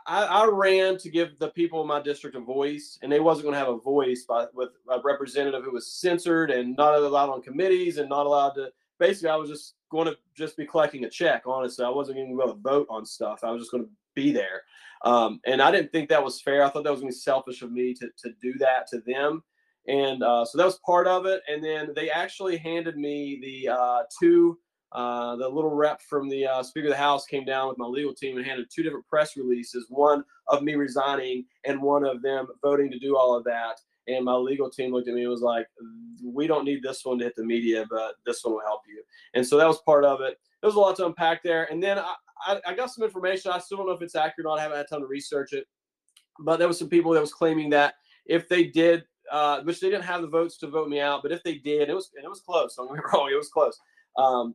I, I, ran to give the people in my district a voice, and they wasn't going to have a voice by, with a representative who was censored and not allowed on committees and not allowed to. Basically, I was just going to just be collecting a check. Honestly, I wasn't going to be able to vote on stuff. I was just going to be there, um, and I didn't think that was fair. I thought that was going to be selfish of me to to do that to them, and uh, so that was part of it. And then they actually handed me the uh, two uh, the little rep from the uh, Speaker of the House came down with my legal team and handed two different press releases one of me resigning and one of them voting to do all of that. And my legal team looked at me and was like, We don't need this one to hit the media, but this one will help you. And so that was part of it. There was a lot to unpack there. And then I, I, I got some information. I still don't know if it's accurate or not. I haven't had time to research it. But there was some people that was claiming that if they did, uh, which they didn't have the votes to vote me out, but if they did, it was and it was close. Don't get me wrong, it was close. Um,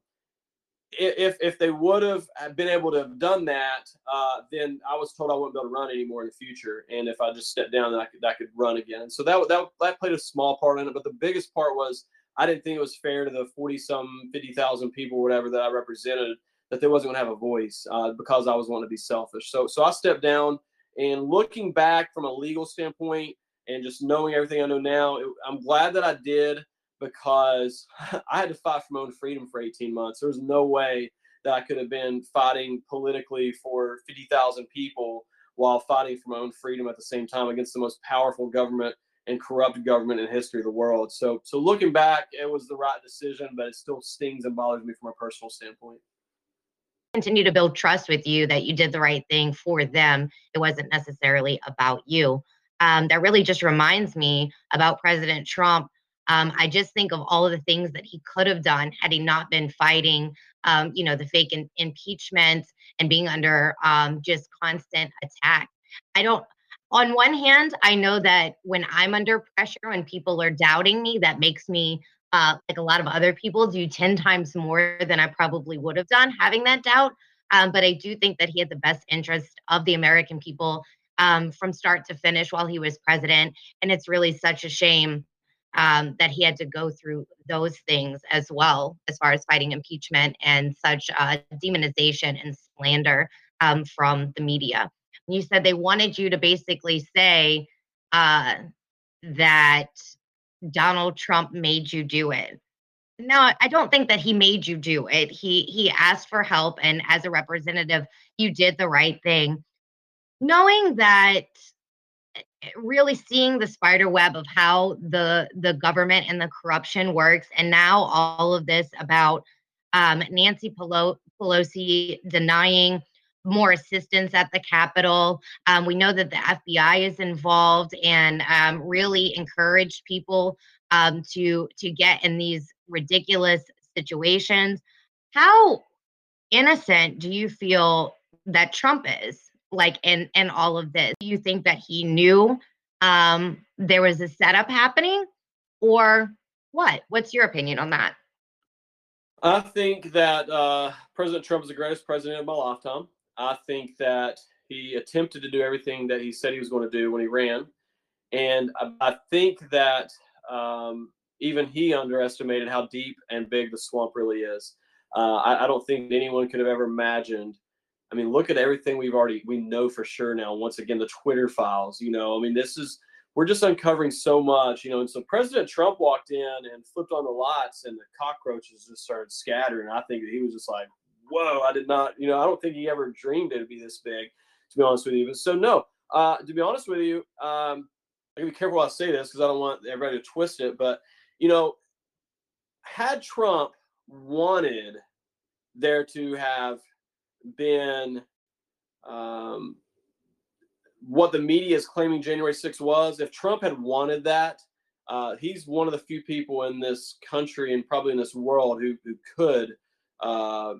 if if they would have been able to have done that, uh, then I was told I wouldn't be able to run anymore in the future. And if I just stepped down, then I could I could run again. So that that that played a small part in it. But the biggest part was I didn't think it was fair to the forty some fifty thousand people, whatever that I represented, that they wasn't going to have a voice uh, because I was wanting to be selfish. So so I stepped down. And looking back from a legal standpoint, and just knowing everything I know now, it, I'm glad that I did because I had to fight for my own freedom for 18 months. There was no way that I could have been fighting politically for 50,000 people while fighting for my own freedom at the same time against the most powerful government and corrupt government in history of the world. So, so looking back, it was the right decision, but it still stings and bothers me from a personal standpoint. Continue to build trust with you that you did the right thing for them. It wasn't necessarily about you. Um, that really just reminds me about President Trump um, I just think of all of the things that he could have done had he not been fighting, um, you know, the fake in- impeachment and being under um, just constant attack. I don't. On one hand, I know that when I'm under pressure, when people are doubting me, that makes me, uh, like a lot of other people, do 10 times more than I probably would have done having that doubt. Um, but I do think that he had the best interest of the American people um, from start to finish while he was president. And it's really such a shame um, that he had to go through those things as well, as far as fighting impeachment and such uh, demonization and slander um, from the media. You said they wanted you to basically say uh, that Donald Trump made you do it. No, I don't think that he made you do it. He he asked for help, and as a representative, you did the right thing. Knowing that really seeing the spider web of how the the government and the corruption works and now all of this about um, nancy pelosi denying more assistance at the capitol. Um, we know that the fbi is involved and um, really encouraged people um, to to get in these ridiculous situations. How innocent do you feel that Trump is like in in all of this? Do you think that he knew um, there was a setup happening, or what? What's your opinion on that? I think that uh, President Trump is the greatest president of my lifetime. I think that he attempted to do everything that he said he was going to do when he ran, and I, I think that um, even he underestimated how deep and big the swamp really is. Uh, I, I, don't think anyone could have ever imagined. I mean, look at everything we've already we know for sure now. Once again, the Twitter files. You know, I mean, this is we're just uncovering so much. You know, and so President Trump walked in and flipped on the lights, and the cockroaches just started scattering. I think he was just like, "Whoa!" I did not. You know, I don't think he ever dreamed it'd be this big. To be honest with you, but so no. Uh, to be honest with you, um, I gotta be careful I say this because I don't want everybody to twist it. But you know, had Trump wanted there to have been um, what the media is claiming January 6th was, if Trump had wanted that, uh, he's one of the few people in this country and probably in this world who, who could uh,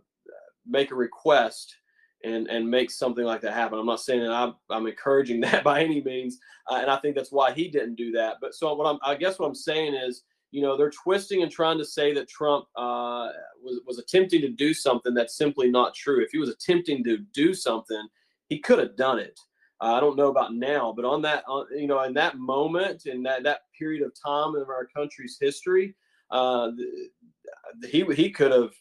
make a request and and make something like that happen. I'm not saying that I'm, I'm encouraging that by any means, uh, and I think that's why he didn't do that. But so what I'm I guess what I'm saying is you know they're twisting and trying to say that Trump uh, was was attempting to do something that's simply not true. If he was attempting to do something, he could have done it. Uh, I don't know about now, but on that, you know, in that moment, in that that period of time in our country's history, uh, he he could have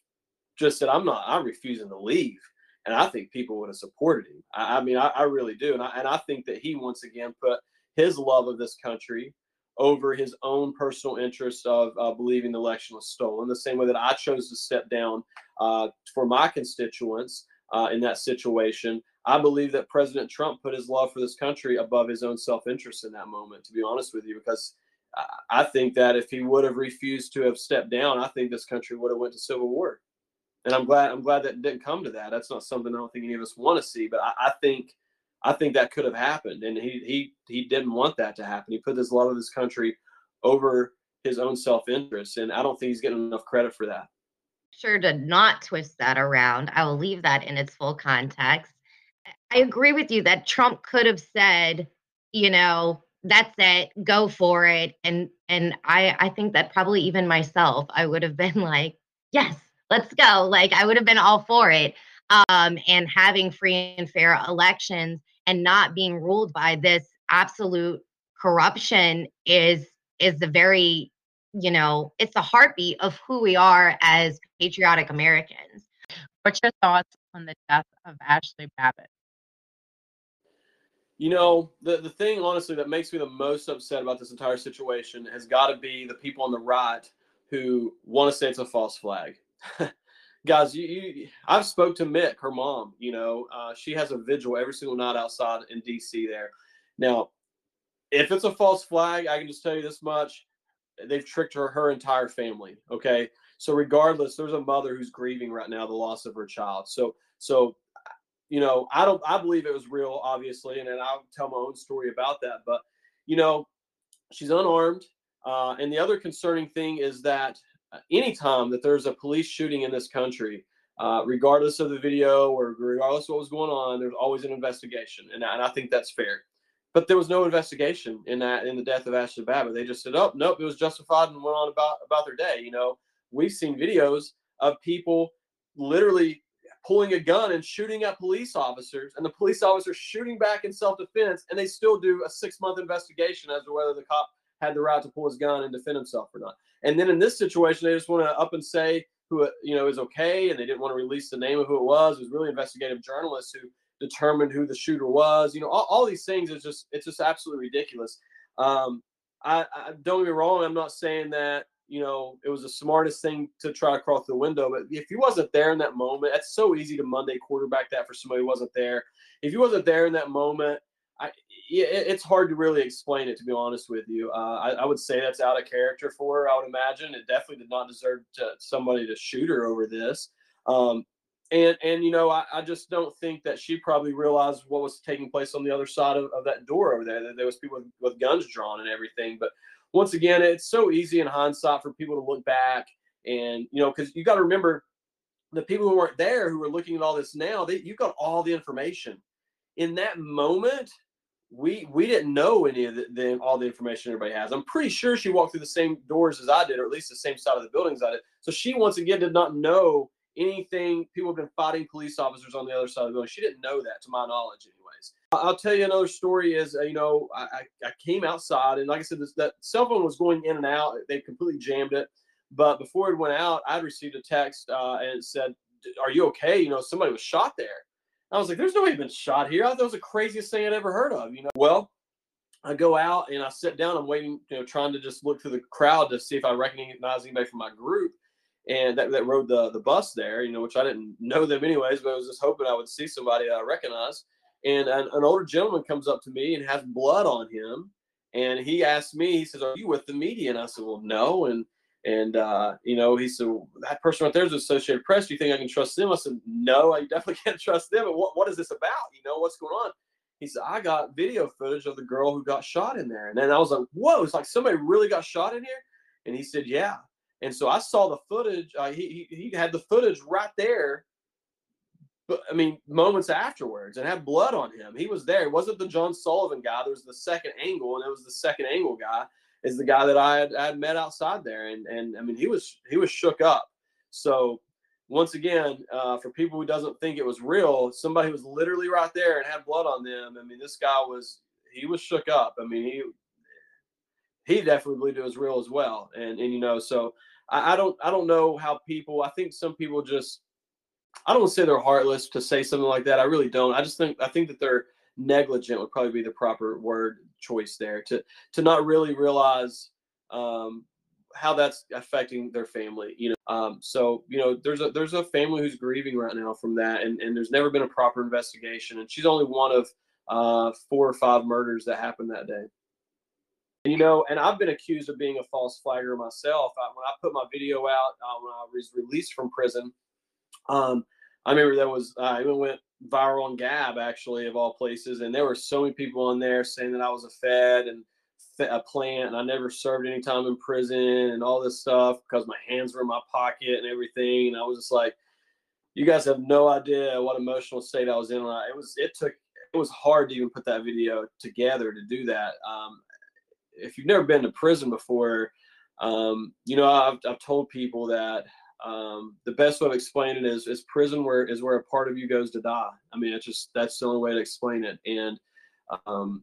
just said, "I'm not. I'm refusing to leave." And I think people would have supported him. I, I mean, I, I, really do, and I, and I think that he once again put his love of this country over his own personal interest of uh, believing the election was stolen, the same way that I chose to step down uh, for my constituents uh, in that situation. I believe that President Trump put his love for this country above his own self interest in that moment, to be honest with you, because I think that if he would have refused to have stepped down, I think this country would have went to civil war. And I'm glad I'm glad that it didn't come to that. That's not something I don't think any of us want to see, but I, I think I think that could have happened, and he he he didn't want that to happen. He put this love of this country over his own self interest, and I don't think he's getting enough credit for that. Sure, to not twist that around. I will leave that in its full context. I agree with you that Trump could have said, you know, that's it, go for it, and and I I think that probably even myself, I would have been like, yes, let's go. Like I would have been all for it. Um, and having free and fair elections and not being ruled by this absolute corruption is is the very you know it's the heartbeat of who we are as patriotic americans. What's your thoughts on the death of Ashli Babbitt? You know the, the thing honestly that makes me the most upset about this entire situation has got to be the people on the right who want to say it's a false flag guys, you, you, I've spoke to Mick, her mom. You know, uh, she has a vigil every single night outside in D.C. There. Now, if it's a false flag, I can just tell you this much: they've tricked her her entire family. Okay, so regardless, there's a mother who's grieving right now the loss of her child. So, so you know, I don't, I believe it was real, obviously, and, and I'll tell my own story about that. But you know, she's unarmed. Uh, and the other concerning thing is that anytime that there's a police shooting in this country, uh, regardless of the video or regardless of what was going on, there's always an investigation, and, and I think that's fair. But there was no investigation in that in the death of Ashli Babbitt. They just said, "Oh, nope, it was justified," and went on about about their day. You know, we've seen videos of people literally pulling a gun and shooting at police officers, and the police officers shooting back in self-defense, and they still do a six-month investigation as to whether the cop had the right to pull his gun and defend himself or not. And then in this situation, they just want to up and say who you know is okay, and they didn't want to release the name of who it was. It was really investigative journalists who determined who the shooter was. You know, all, all these things is just it's just absolutely ridiculous. Um, I, I don't get me wrong. I'm not saying that you know it was the smartest thing to try to cross the window, but if he wasn't there in that moment, it's so easy to Monday quarterback that for somebody who wasn't there. If he wasn't there in that moment, I, it's hard to really explain it to be honest with you. Uh, I, I, would say that's out of character for her. I would imagine it definitely did not deserve to, somebody to shoot her over this. Um, and and you know I, I, just don't think that she probably realized what was taking place on the other side of, of that door over there. That there was people with, with guns drawn and everything. But once again, it's so easy in hindsight for people to look back and you know because you got to remember the people who weren't there who are looking at all this now, they, you got all the information. In that moment, we we didn't know any of the, the, all the information everybody has. I'm pretty sure she walked through the same doors as I did, or at least the same side of the buildings I did. So she once again did not know anything. People have been fighting police officers on the other side of the building. She didn't know that, to my knowledge, anyways. I'll tell you another story. Is uh, you know I, I came outside and like I said, this, that cell phone was going in and out. They completely jammed it. But before it went out, I'd received a text uh, and it said, "Are you okay? You know somebody was shot there." I was like, "There's nobody been shot here." I thought was the craziest thing I'd ever heard of. You know, well. I go out and I sit down. I'm waiting, you know, trying to just look through the crowd to see if I recognize anybody from my group and that, that rode the, the bus there, you know, which I didn't know them anyways, but I was just hoping I would see somebody I recognized. And an, an older gentleman comes up to me and has blood on him. And he asked me, he says, Are you with the media? And I said, Well, no. And and uh, you know, he said, That person right there is Associated Press. Do you think I can trust them? I said, No, I definitely can't trust them. And what, what is this about? You know, what's going on? He said, I got video footage of the girl who got shot in there. And then I was like, Whoa, it's like somebody really got shot in here? And he said, Yeah. And so I saw the footage. Uh, he, he, he had the footage right there. But I mean, moments afterwards, and had blood on him. He was there. It wasn't the John Sullivan guy. There was the second angle, and it was the second angle guy is the guy that I had, I had met outside there. And and I mean, he was he was shook up. So once again, uh, for people who doesn't think it was real, somebody was literally right there and had blood on them. I mean, this guy was he was shook up. I mean, he he definitely believed it was real as well. And and you know, so I, I don't I don't know how people. I think some people just I don't say they're heartless to say something like that. I really don't. I just think I think that they're negligent would probably be the proper word choice there to to not really realize um, how that's affecting their family. You know, um, so you know there's a there's a family who's grieving right now from that, and and there's never been a proper investigation, and she's only one of uh, four or five murders that happened that day. You know, and I've been accused of being a false flagger myself. I, when I put my video out uh, when I was released from prison, um, I remember that was I uh, even went viral on Gab actually of all places, and there were so many people on there saying that I was a Fed and a plant, and I never served any time in prison and all this stuff because my hands were in my pocket and everything, and I was just like, you guys have no idea what emotional state I was in. It was it took it was hard to even put that video together to do that. Um, if you've never been to prison before, um, you know, I've, I've told people that um, the best way of explaining it is, is prison where is where a part of you goes to die. I mean, it's just that's the only way to explain it. And um,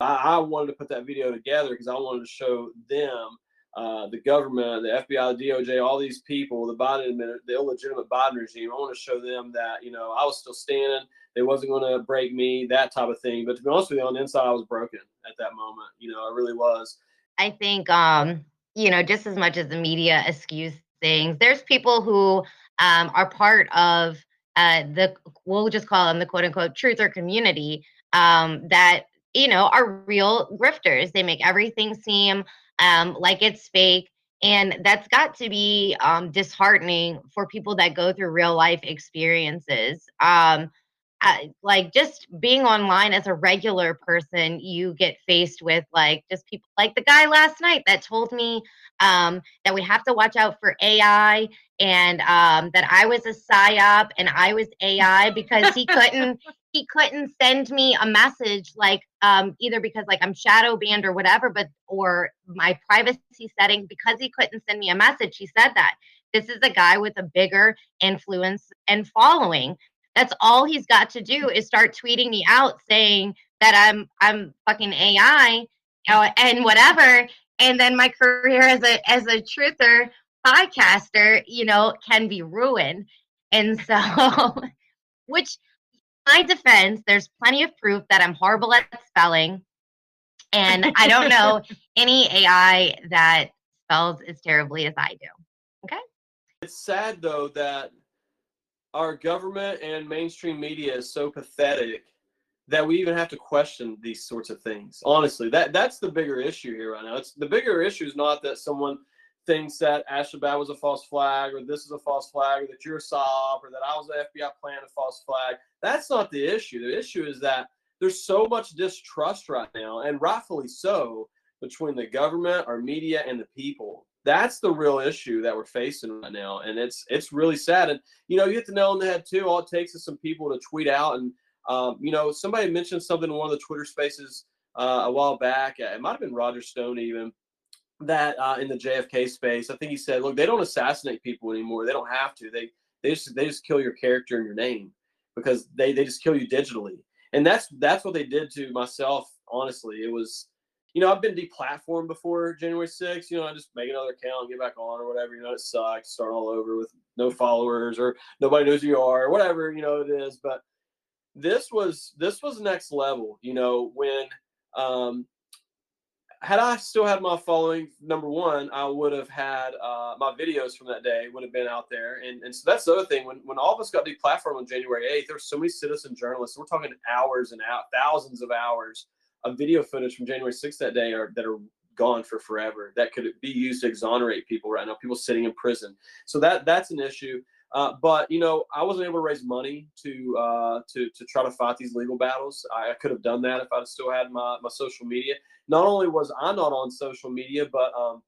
I, I, wanted to put that video together because I wanted to show them, uh, the government, the FBI, the DOJ, all these people, the Biden, the illegitimate Biden regime. I want to show them that you know I was still standing. They wasn't going to break me, that type of thing. But to be honest with you, on the inside, I was broken at that moment. You know, I really was. I think, um, you know, just as much as the media excuse things, there's people who um, are part of uh, the, we'll just call them the quote unquote truther community um, that, you know, are real grifters. They make everything seem um, like it's fake. And that's got to be um, disheartening for people that go through real life experiences. Um, like just being online as a regular person, you get faced with like just people like the guy last night that told me um, that we have to watch out for AI and um, that I was a psyop and I was AI because he couldn't he couldn't send me a message like um, either because like I'm shadow banned or whatever, but or my privacy setting because he couldn't send me a message. He said that this is a guy with a bigger influence and following that's all he's got to do is start tweeting me out saying that I'm I'm fucking AI you know, and whatever. And then my career as a as a truther podcaster, you know, can be ruined. And so which my defense, there's plenty of proof that I'm horrible at spelling. And I don't know any AI that spells as terribly as I do. Okay. It's sad though that our government and mainstream media is so pathetic that we even have to question these sorts of things. Honestly, that that's the bigger issue here right now. It's the bigger issue is not that someone thinks that Ashli Babbitt was a false flag or this is a false flag or that you're a psyop or that I was an FBI plan a false flag. That's not the issue. The issue is that there's so much distrust right now, and rightfully so, between the government, our media, and the people. That's the real issue that we're facing right now, and it's it's really sad. And you know, you hit the nail on the head too. All it takes is some people to tweet out, and um, you know, somebody mentioned something in one of the Twitter Spaces uh, a while back. It might have been Roger Stone even that uh, in the JFK space. I think he said, "Look, they don't assassinate people anymore. They don't have to. They they just they just kill your character and your name because they they just kill you digitally." And that's that's what they did to myself. Honestly, it was you know, I've been deplatformed before January 6th. You know, I just make another account, get back on or whatever. You know, it sucks. Start all over with no followers or nobody knows who you are or whatever, you know, it is. But this was this was next level, you know, when um had I still had my following, number one, I would have had uh, my videos from that day would have been out there, and and so that's the other thing. When when all of us got deplatformed on January eighth, there were so many citizen journalists. We're talking hours and out, thousands of hours of video footage from January 6th that day are that are gone for forever that could be used to exonerate people right now people sitting in prison. So that that's an issue. Uh, but you know i wasn't able to raise money to uh, to to try to fight these legal battles. I, I could have done that if i'd still had my, my social media. Not only was i not on social media but um,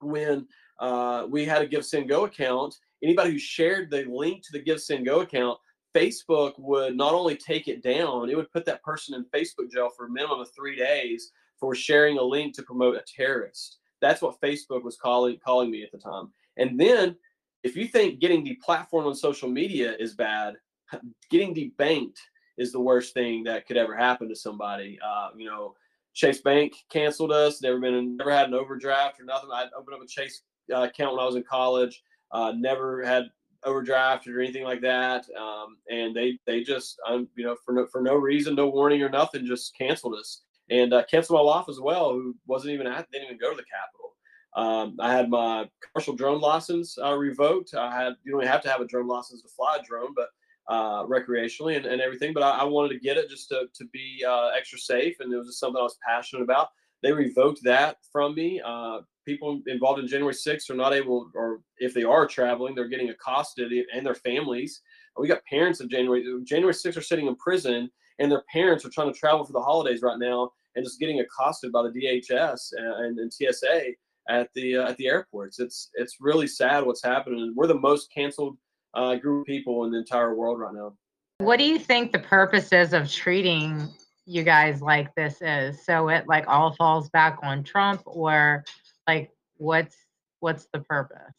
when uh, we had a GiveSendGo account anybody who shared the link to the GiveSendGo account Facebook would not only take it down, it would put that person in Facebook jail for a minimum of three days for sharing a link to promote a terrorist. That's what Facebook was calling calling me at the time. And then, if you think getting the platform on social media is bad, getting debanked is the worst thing that could ever happen to somebody. Uh, you know, Chase Bank canceled us. Never been, never had an overdraft or nothing. I opened up a Chase uh, account when I was in college. Uh, never had overdrafted or anything like that. Um, and they they just um, you know for no for no reason, no warning or nothing, just canceled us and uh, canceled my wife as well, who wasn't even at didn't even go to the Capitol. Um, I had my commercial drone license uh, revoked. I had you don't have to have a drone license to fly a drone, but uh, recreationally and, and everything. But I, I, wanted to get it just to, to be uh, extra safe, and it was just something I was passionate about. They revoked that from me. Uh, people involved in January 6th are not able, or if they are traveling, they're getting accosted and their families. We got parents of January January 6th are sitting in prison, and their parents are trying to travel for the holidays right now and just getting accosted by the DHS and, and TSA at the uh, at the airports. It's it's really sad what's happening. We're the most canceled uh, group of people in the entire world right now. What do you think the purpose is of treating you guys like this is? So it like all falls back on Trump, or like what's what's the purpose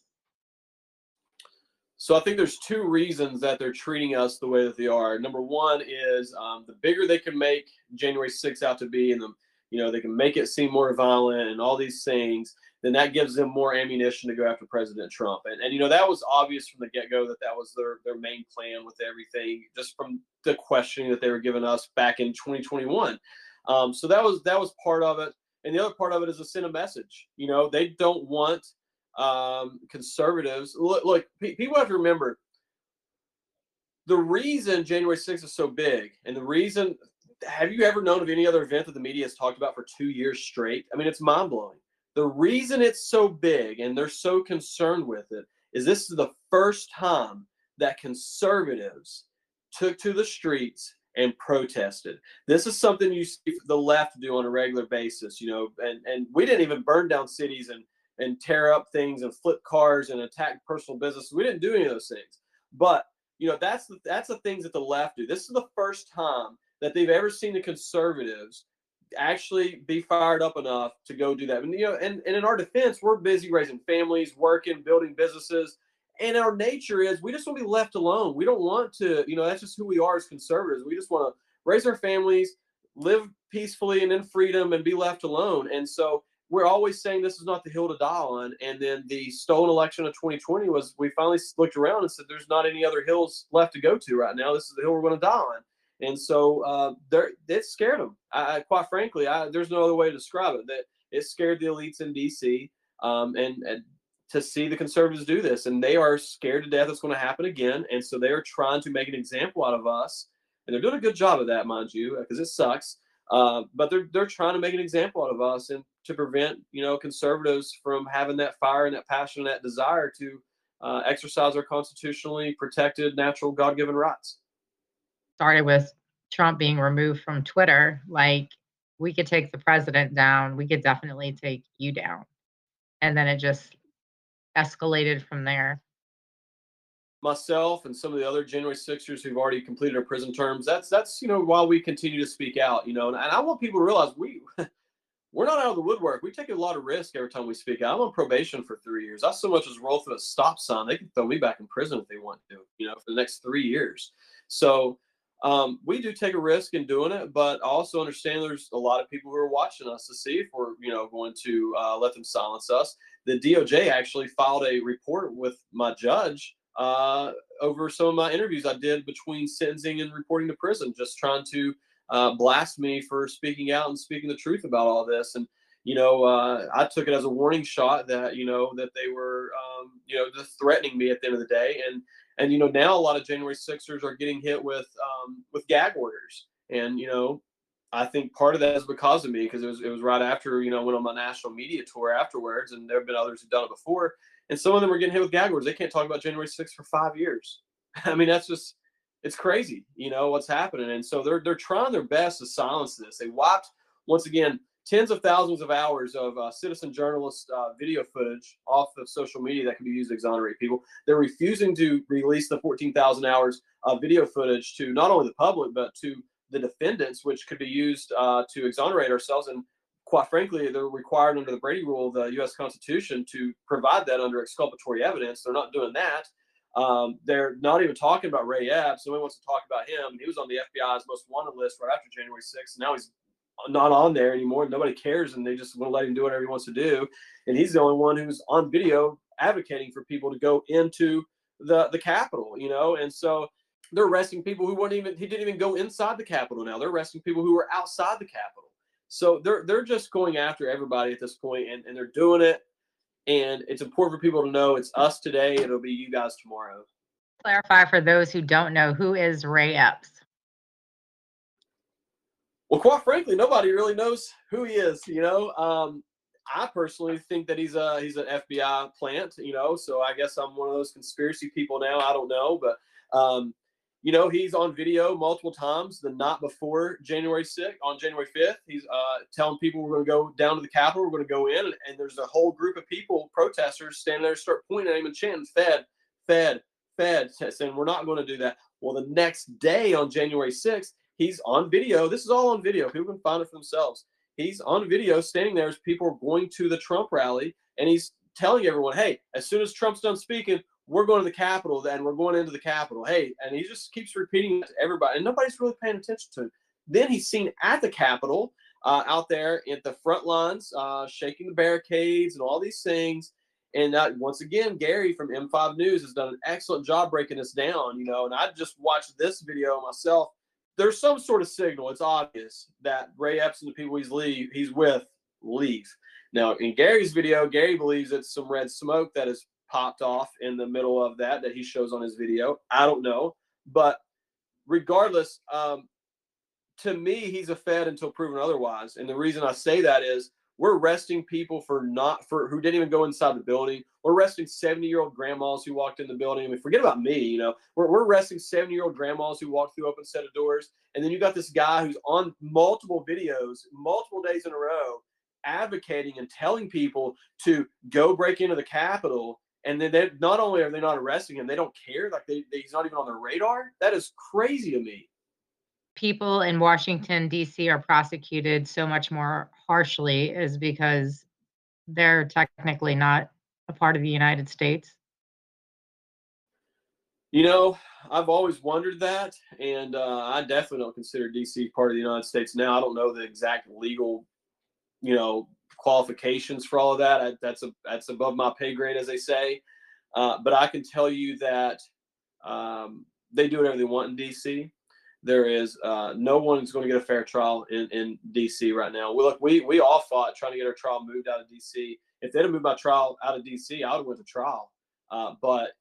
so i think there's two reasons that they're treating us the way that they are number one is um, the bigger they can make january 6th out to be and the you know they can make it seem more violent and all these things then that gives them more ammunition to go after president trump and, and you know that was obvious from the get-go that that was their, their main plan with everything just from the questioning that they were giving us back in 2021 um, so that was that was part of it and the other part of it is to send a message. You know, they don't want um, conservatives. Look, look, people have to remember the reason January 6th is so big, and the reason. Have you ever known of any other event that the media has talked about for two years straight? I mean, it's mind blowing. The reason it's so big and they're so concerned with it is this is the first time that conservatives took to the streets and protested. This is something you see the left do on a regular basis, you know, and, and we didn't even burn down cities and, and tear up things and flip cars and attack personal businesses. We didn't do any of those things. But, you know, that's the, that's the things that the left do. This is the first time that they've ever seen the conservatives actually be fired up enough to go do that. And, you know, and, and in our defense, we're busy raising families, working, building businesses and our nature is we just want to be left alone. We don't want to, you know, that's just who we are as conservatives. We just want to raise our families, live peacefully and in freedom, and be left alone. And so we're always saying this is not the hill to die on. And then the stolen election of 2020 was we finally looked around and said there's not any other hills left to go to right now. This is the hill we're going to die on. And so uh, it scared them. I, quite frankly, I, there's no other way to describe it. That it scared the elites in D.C. Um, and, and to see the conservatives do this, and they are scared to death it's going to happen again, and so they are trying to make an example out of us, and they're doing a good job of that, mind you, because it sucks. Uh, but they're they're trying to make an example out of us, and to prevent you know conservatives from having that fire and that passion and that desire to uh, exercise our constitutionally protected natural God-given rights. Started with Trump being removed from Twitter, like we could take the president down, we could definitely take you down and then it just escalated from there myself and some of the other January Sixers who've already completed their prison terms. That's that's you know why we continue to speak out. You know, and, and I want people to realize we we're not out of the woodwork. We take a lot of risk every time we speak out. I'm on probation for three years. I so much as roll through a stop sign. They can throw me back in prison if they want to. You know, for the next three years. So. Um, we do take a risk in doing it, but I also understand there's a lot of people who are watching us to see if we're, you know, going to uh, let them silence us. The DOJ actually filed a report with my judge uh, over some of my interviews I did between sentencing and reporting to prison, just trying to uh, blast me for speaking out and speaking the truth about all this. And you know, uh, I took it as a warning shot that you know that they were um, you know just threatening me at the end of the day. And and you know now a lot of January Sixers are getting hit with um, with gag orders. And you know, I think part of that is because of me because it was it was right after you know went on my national media tour afterwards, and there have been others who've done it before and some of them are getting hit with gag orders. They can't talk about January 6th for five years. I mean, that's just it's crazy, you know, what's happening. And so they're they're trying their best to silence this. They wiped once again tens of thousands of hours of uh, citizen journalist uh, video footage off of social media that can be used to exonerate people. They're refusing to release the 14,000 hours of video footage to not only the public but to the defendants, which could be used uh, to exonerate ourselves. And quite frankly, they're required under the Brady Rule of the U.S. Constitution to provide that under exculpatory evidence. They're not doing that. Um, they're not even talking about Ray Epps. Nobody wants to talk about him. He was on the FBI's most wanted list right after January 6th. Now he's not on there anymore. Nobody cares, and they just want to let him do whatever he wants to do. And he's the only one who's on video advocating for people to go into the the Capitol. You know, and so they're arresting people who weren't even. He didn't even go inside the Capitol. Now they're arresting people who were outside the Capitol. So they're they're just going after everybody at this point, and, and they're doing it. And it's important for people to know it's us today. It'll be you guys tomorrow. Clarify for those who don't know who is Ray Epps. Well, quite frankly, nobody really knows who he is. You know, um, I personally think that he's a he's an FBI plant. You know, so I guess I'm one of those conspiracy people now. I don't know, but um, you know, he's on video multiple times the night before January 6th, on January 5th. He's uh, telling people we're going to go down to the Capitol, we're going to go in, and, and, there's a whole group of people, protesters, standing there, start pointing at him and chanting, Fed, Fed, Fed, saying we're not going to do that. Well, the next day on January 6th, he's on video. This is all on video. People can find it for themselves. He's on video standing there as people are going to the Trump rally, and he's telling everyone, hey, as soon as Trump's done speaking, we're going to the Capitol, then we're going into the Capitol. Hey, and he just keeps repeating that to everybody, and nobody's really paying attention to him. Then he's seen at the Capitol, uh, out there at the front lines, uh, shaking the barricades and all these things. And uh, once again, Gary from M5 News has done an excellent job breaking this down. You know, and I just watched this video myself. There's some sort of signal. It's obvious that Ray Epps and the people he's leave he's with leave. Now, in Gary's video, Gary believes it's some red smoke that has popped off in the middle of that that he shows on his video. I don't know, but regardless, um, to me, he's a Fed until proven otherwise. And the reason I say that is we're arresting people for not for who didn't even go inside the building. We're arresting 70 year old grandmas who walked in the building. I mean, forget about me, you know. We're, we're arresting 70 year old grandmas who walked through open set of doors. And then you got this guy who's on multiple videos, multiple days in a row, advocating and telling people to go break into the Capitol and then they not only are they not arresting him, they don't care. Like they, they, he's not even on their radar. That is crazy to me. People in Washington D.C. are prosecuted so much more harshly is because they're technically not a part of the United States. You know, I've always wondered that, and uh, I definitely don't consider DC part of the United States now. I don't know the exact legal, you know, qualifications for all of that. I, that's a that's above my pay grade, as they say. Uh, but I can tell you that um, they do whatever they want in DC. There is uh, no one is going to get a fair trial in, in DC right now. We look, we we all fought trying to get our trial moved out of DC. If they'd have moved my trial out of DC, I would have went to trial. Uh, but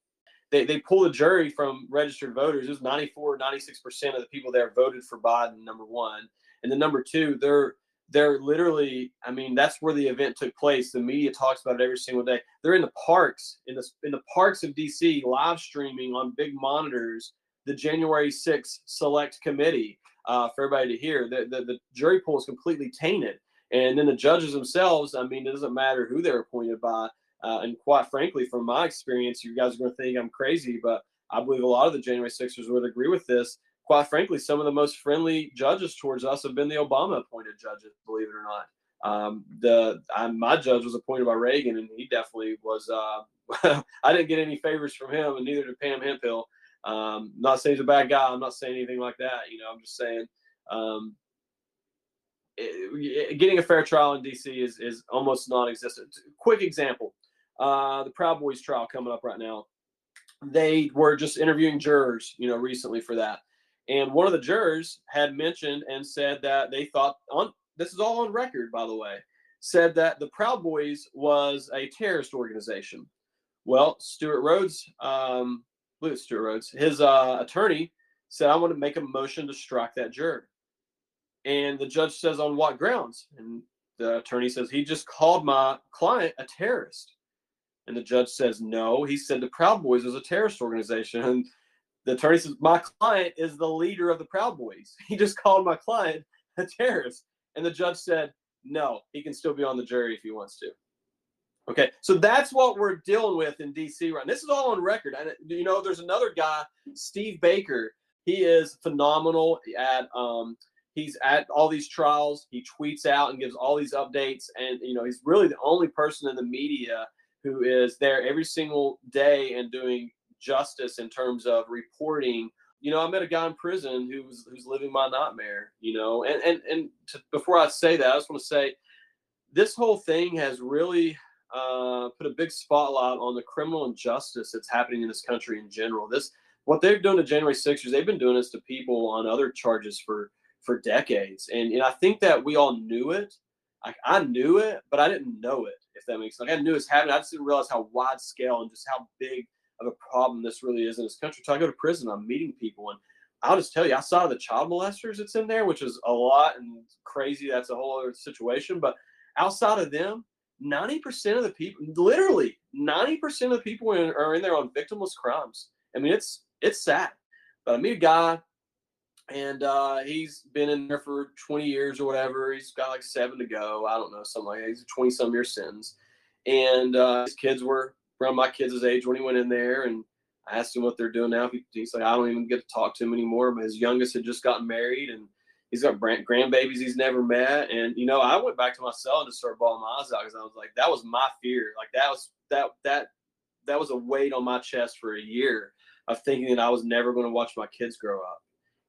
they, they pulled a jury from registered voters. It was 94, 96% of the people there voted for Biden, number one. And then number two, they're they're literally i mean that's where the event took place the media talks about it every single day they're in the parks in the in the parks of dc live streaming on big monitors the january 6th select committee uh, for everybody to hear the, the, the jury pool is completely tainted and then the judges themselves i mean it doesn't matter who they're appointed by Uh, and quite frankly, from my experience, you guys are going to think I'm crazy, but I believe a lot of the January Sixers would agree with this. Quite frankly, some of the most friendly judges towards us have been the Obama appointed judges, believe it or not. Um, the I, my judge was appointed by Reagan, and he definitely was. Uh, I didn't get any favors from him, and neither did Pam Hemphill. Um, not saying he's a bad guy. I'm not saying anything like that. You know, I'm just saying um, it, getting a fair trial in DC is is almost non-existent. Quick example: uh, the Proud Boys trial coming up right now. They were just interviewing jurors, you know, recently for that, and one of the jurors had mentioned and said that they thought on this is all on record, by the way, said that the Proud Boys was a terrorist organization. Well, Stewart Rhodes, um, at Stewart Rhodes, his uh, attorney said, I want to make a motion to strike that juror. And the judge says, on what grounds? And the attorney says, he just called my client a terrorist. And the judge says, no. He said the Proud Boys was a terrorist organization. And the attorney says, my client is the leader of the Proud Boys. He just called my client a terrorist. And the judge said, no, he can still be on the jury if he wants to. Okay, so that's what we're dealing with in DC right. This is all on record. And you know, there's another guy, Steve Baker. He is phenomenal at um, he's at all these trials. He tweets out and gives all these updates, and you know, he's really the only person in the media who is there every single day and doing justice in terms of reporting you know, I met a guy in prison who's who's living my nightmare, you know, and and and to, before I say that, I just want to say this whole thing has really uh, put a big spotlight on the criminal injustice that's happening in this country in general. This what they've done to January Sixers, they've been doing this to people on other charges for for decades, and and I think that we all knew it. I, I knew it, but I didn't know it. If that makes sense, like I knew it's happening. I just didn't realize how wide scale and just how big of a problem this really is in this country. So I go to prison, I'm meeting people, and I'll just tell you, I saw the child molesters that's in there, which is a lot and crazy. That's a whole other situation. But outside of them, 90% of the people, literally 90% of the people are in there on victimless crimes. I mean, it's it's sad. But I meet a guy, and uh, he's been in there for 20 years or whatever. He's got like seven to go. I don't know, something like that. He's a 20 some year sentence. And uh, his kids were around my kids' age when he went in there, and I asked him what they're doing now. He, he's like, I don't even get to talk to him anymore. But his youngest had just gotten married, and he's got grandbabies he's never met. And you know, I went back to my cell and just started bawling my eyes out because I was like, that was my fear. Like that was that that that was a weight on my chest for a year of thinking that I was never going to watch my kids grow up.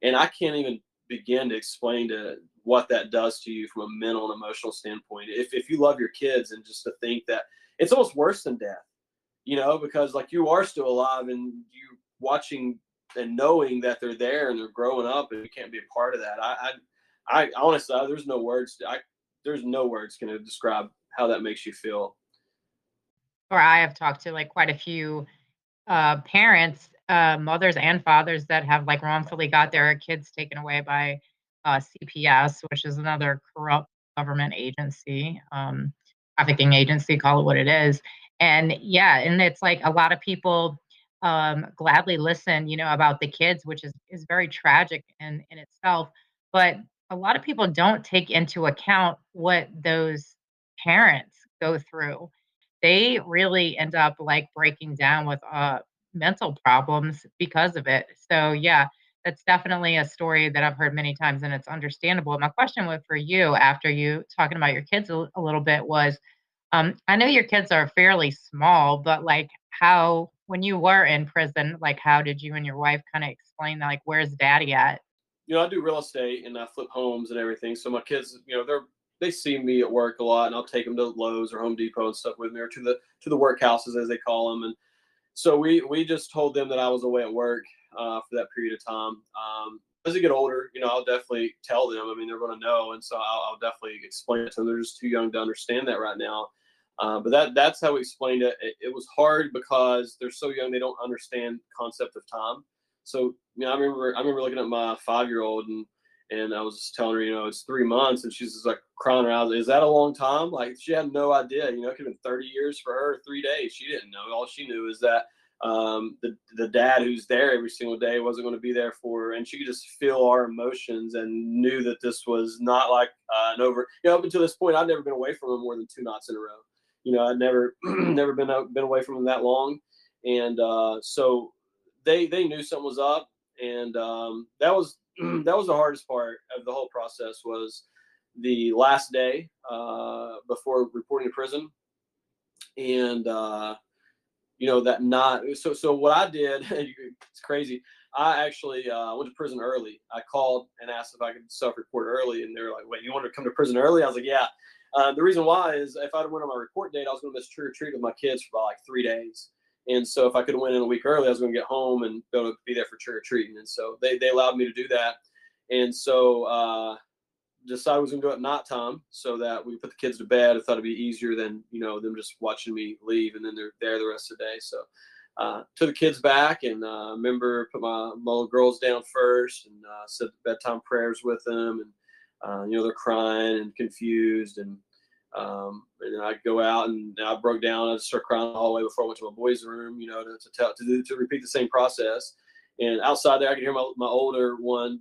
And I can't even begin to explain to what that does to you from a mental and emotional standpoint. If if you love your kids and just to think that it's almost worse than death you know, because like you are still alive and you watching and knowing that they're there and they're growing up and you can't be a part of that. I, I, I honestly, there's no words. I, there's no words going to describe how that makes you feel. Or I have talked to like quite a few uh, parents, uh, mothers and fathers that have like wrongfully got their kids taken away by uh, CPS, which is another corrupt government agency, um, trafficking agency, call it what it is and yeah and it's like a lot of people um, gladly listen you know about the kids which is is very tragic in in itself but a lot of people don't take into account what those parents go through they really end up like breaking down with uh mental problems because of it so yeah that's definitely a story that I've heard many times and it's understandable. My question was for you after you talking about your kids a, a little bit was um, I know your kids are fairly small, but like how when you were in prison, like how did you and your wife kind of explain that? Like, where's daddy at? You know, I do real estate and I flip homes and everything. So my kids, you know, they're they see me at work a lot, and I'll take them to Lowe's or Home Depot and stuff with me, or to the to the workhouses as they call them. And so we we just told them that I was away at work uh, for that period of time. Um, as they get older, you know, I'll definitely tell them. I mean, they're going to know, and so I'll, I'll, definitely explain it to them. They're just too young to understand that right now. Uh, but that that's how we explained it. it. it. was hard because they're so young; they don't understand concept of time. So, you know, I remember I remember looking at my five year old and and I was just telling her, you know, it's three months, and she's just like crying her eyes. Is that a long time? Like she had no idea. You know, it could have been thirty years for her, three days. She didn't know. All she knew is that um, the the dad who's there every single day wasn't going to be there for her, and she could just feel our emotions and knew that this was not like uh, an over. You know, up until this point, I'd never been away from him more than two nights in a row you know, I'd never never been out, been away from them that long, and uh, so they they knew something was up, and um, that was that was the hardest part of the whole process was the last day uh, before reporting to prison, and uh, you know that not so so what I did it's crazy. I actually uh, went to prison early. I called and asked if I could self-report early, and they were like, "Wait, you want to come to prison early?" I was like, "Yeah." Uh, the reason why is if I'd went on my report date, I was going to miss trick or treat with my kids for about like three days. And so if I could have went in a week early, I was going to get home and be able to be there for trick or treating. And so they, they allowed me to do that. And so uh, decided I was going to go at night time so that we put the kids to bed. I thought it'd be easier than, you know, them just watching me leave and then they're there the rest of the day. So uh, took the kids back and uh, remember put my, my little girls down first and uh, said bedtime prayers with them. And, uh, you know, they're crying and confused and um, and I'd go out and I broke down. I'd start crying the hallway before I went to my boys' room, you know, to, to tell to do to repeat the same process. And outside there, I could hear my, my older one,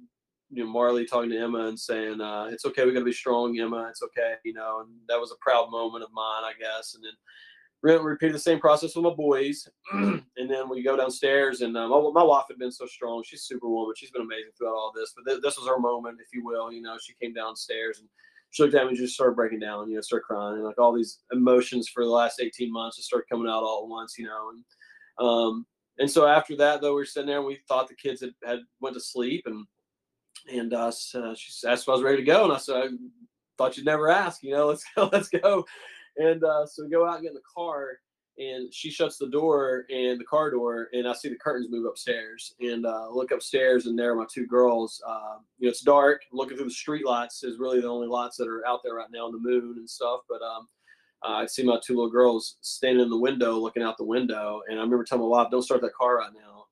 you know, Marley talking to Emma and saying, uh, "It's okay, we got to be strong, Emma. It's okay," you know. And that was a proud moment of mine, I guess. And then repeated the same process with my boys. and then we go downstairs, and um, my, my, wife had been so strong. She's superwoman. She's been amazing throughout all this. But th- this was her moment, if you will. You know, she came downstairs and she looked at me and just started breaking down, you know, start crying. And like all these emotions for the last 18 months just started coming out all at once, you know. And um, and so after that, though, we were sitting there and we thought the kids had, had went to sleep. And and uh, uh, she asked if I was ready to go. And I said, I thought you'd never ask, you know, let's go, let's go. And uh, so we go out and get in the car and she shuts the door and the car door and i see the curtains move upstairs. And uh, look upstairs and there are my two girls uh, you know it's dark. Looking through the street lights is really the only lights that are out there right now on the moon and stuff. But um, uh, i see my two little girls standing in the window looking out the window. And i remember telling my wife don't start that car right now.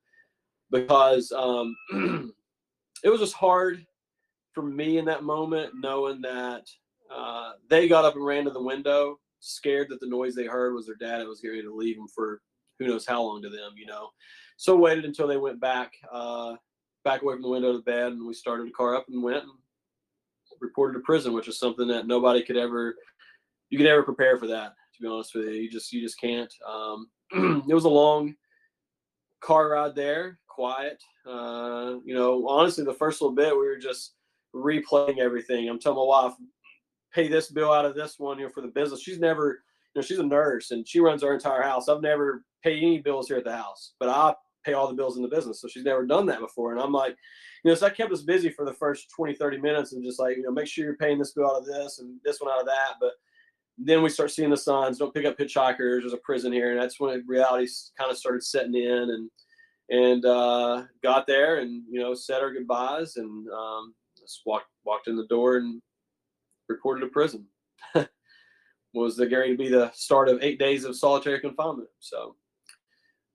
Because um, it was just hard for me in that moment knowing that uh, they got up and ran to the window scared that the noise they heard was their dad that was getting to leave them for who knows how long to them, you know. So waited until they went back, uh, back away from the window of the bed, and we started the car up and went and reported to prison, which is something that nobody could ever, you could ever prepare for that. To be honest with you, you just you just can't. Um, it was a long car ride there, quiet. Uh, you know, honestly, the first little bit we were just replaying everything. I'm telling my wife, pay this bill out of this one, you know, for the business. She's never, you know, she's a nurse and she runs our entire house. I've never paid any bills here at the house, but I pay all the bills in the business. So she's never done that before. And I'm like, you know, so I kept us busy for the first 20, 30 minutes and just like, you know, make sure you're paying this bill out of this and this one out of that. But then we start seeing the signs, don't pick up hitchhikers, there's a prison here. And that's when reality kind of started setting in and, and uh, got there and, you know, said our goodbyes and um, just walked, walked in the door and reported to prison. was the going to be the start of eight days of solitary confinement. So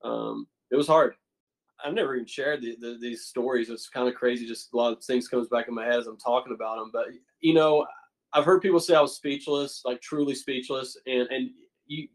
um, it was hard. I've never even shared the, the, these stories. It's kind of crazy. Just a lot of things comes back in my head as I'm talking about them. But you know, I've heard people say I was speechless, like truly speechless, and and you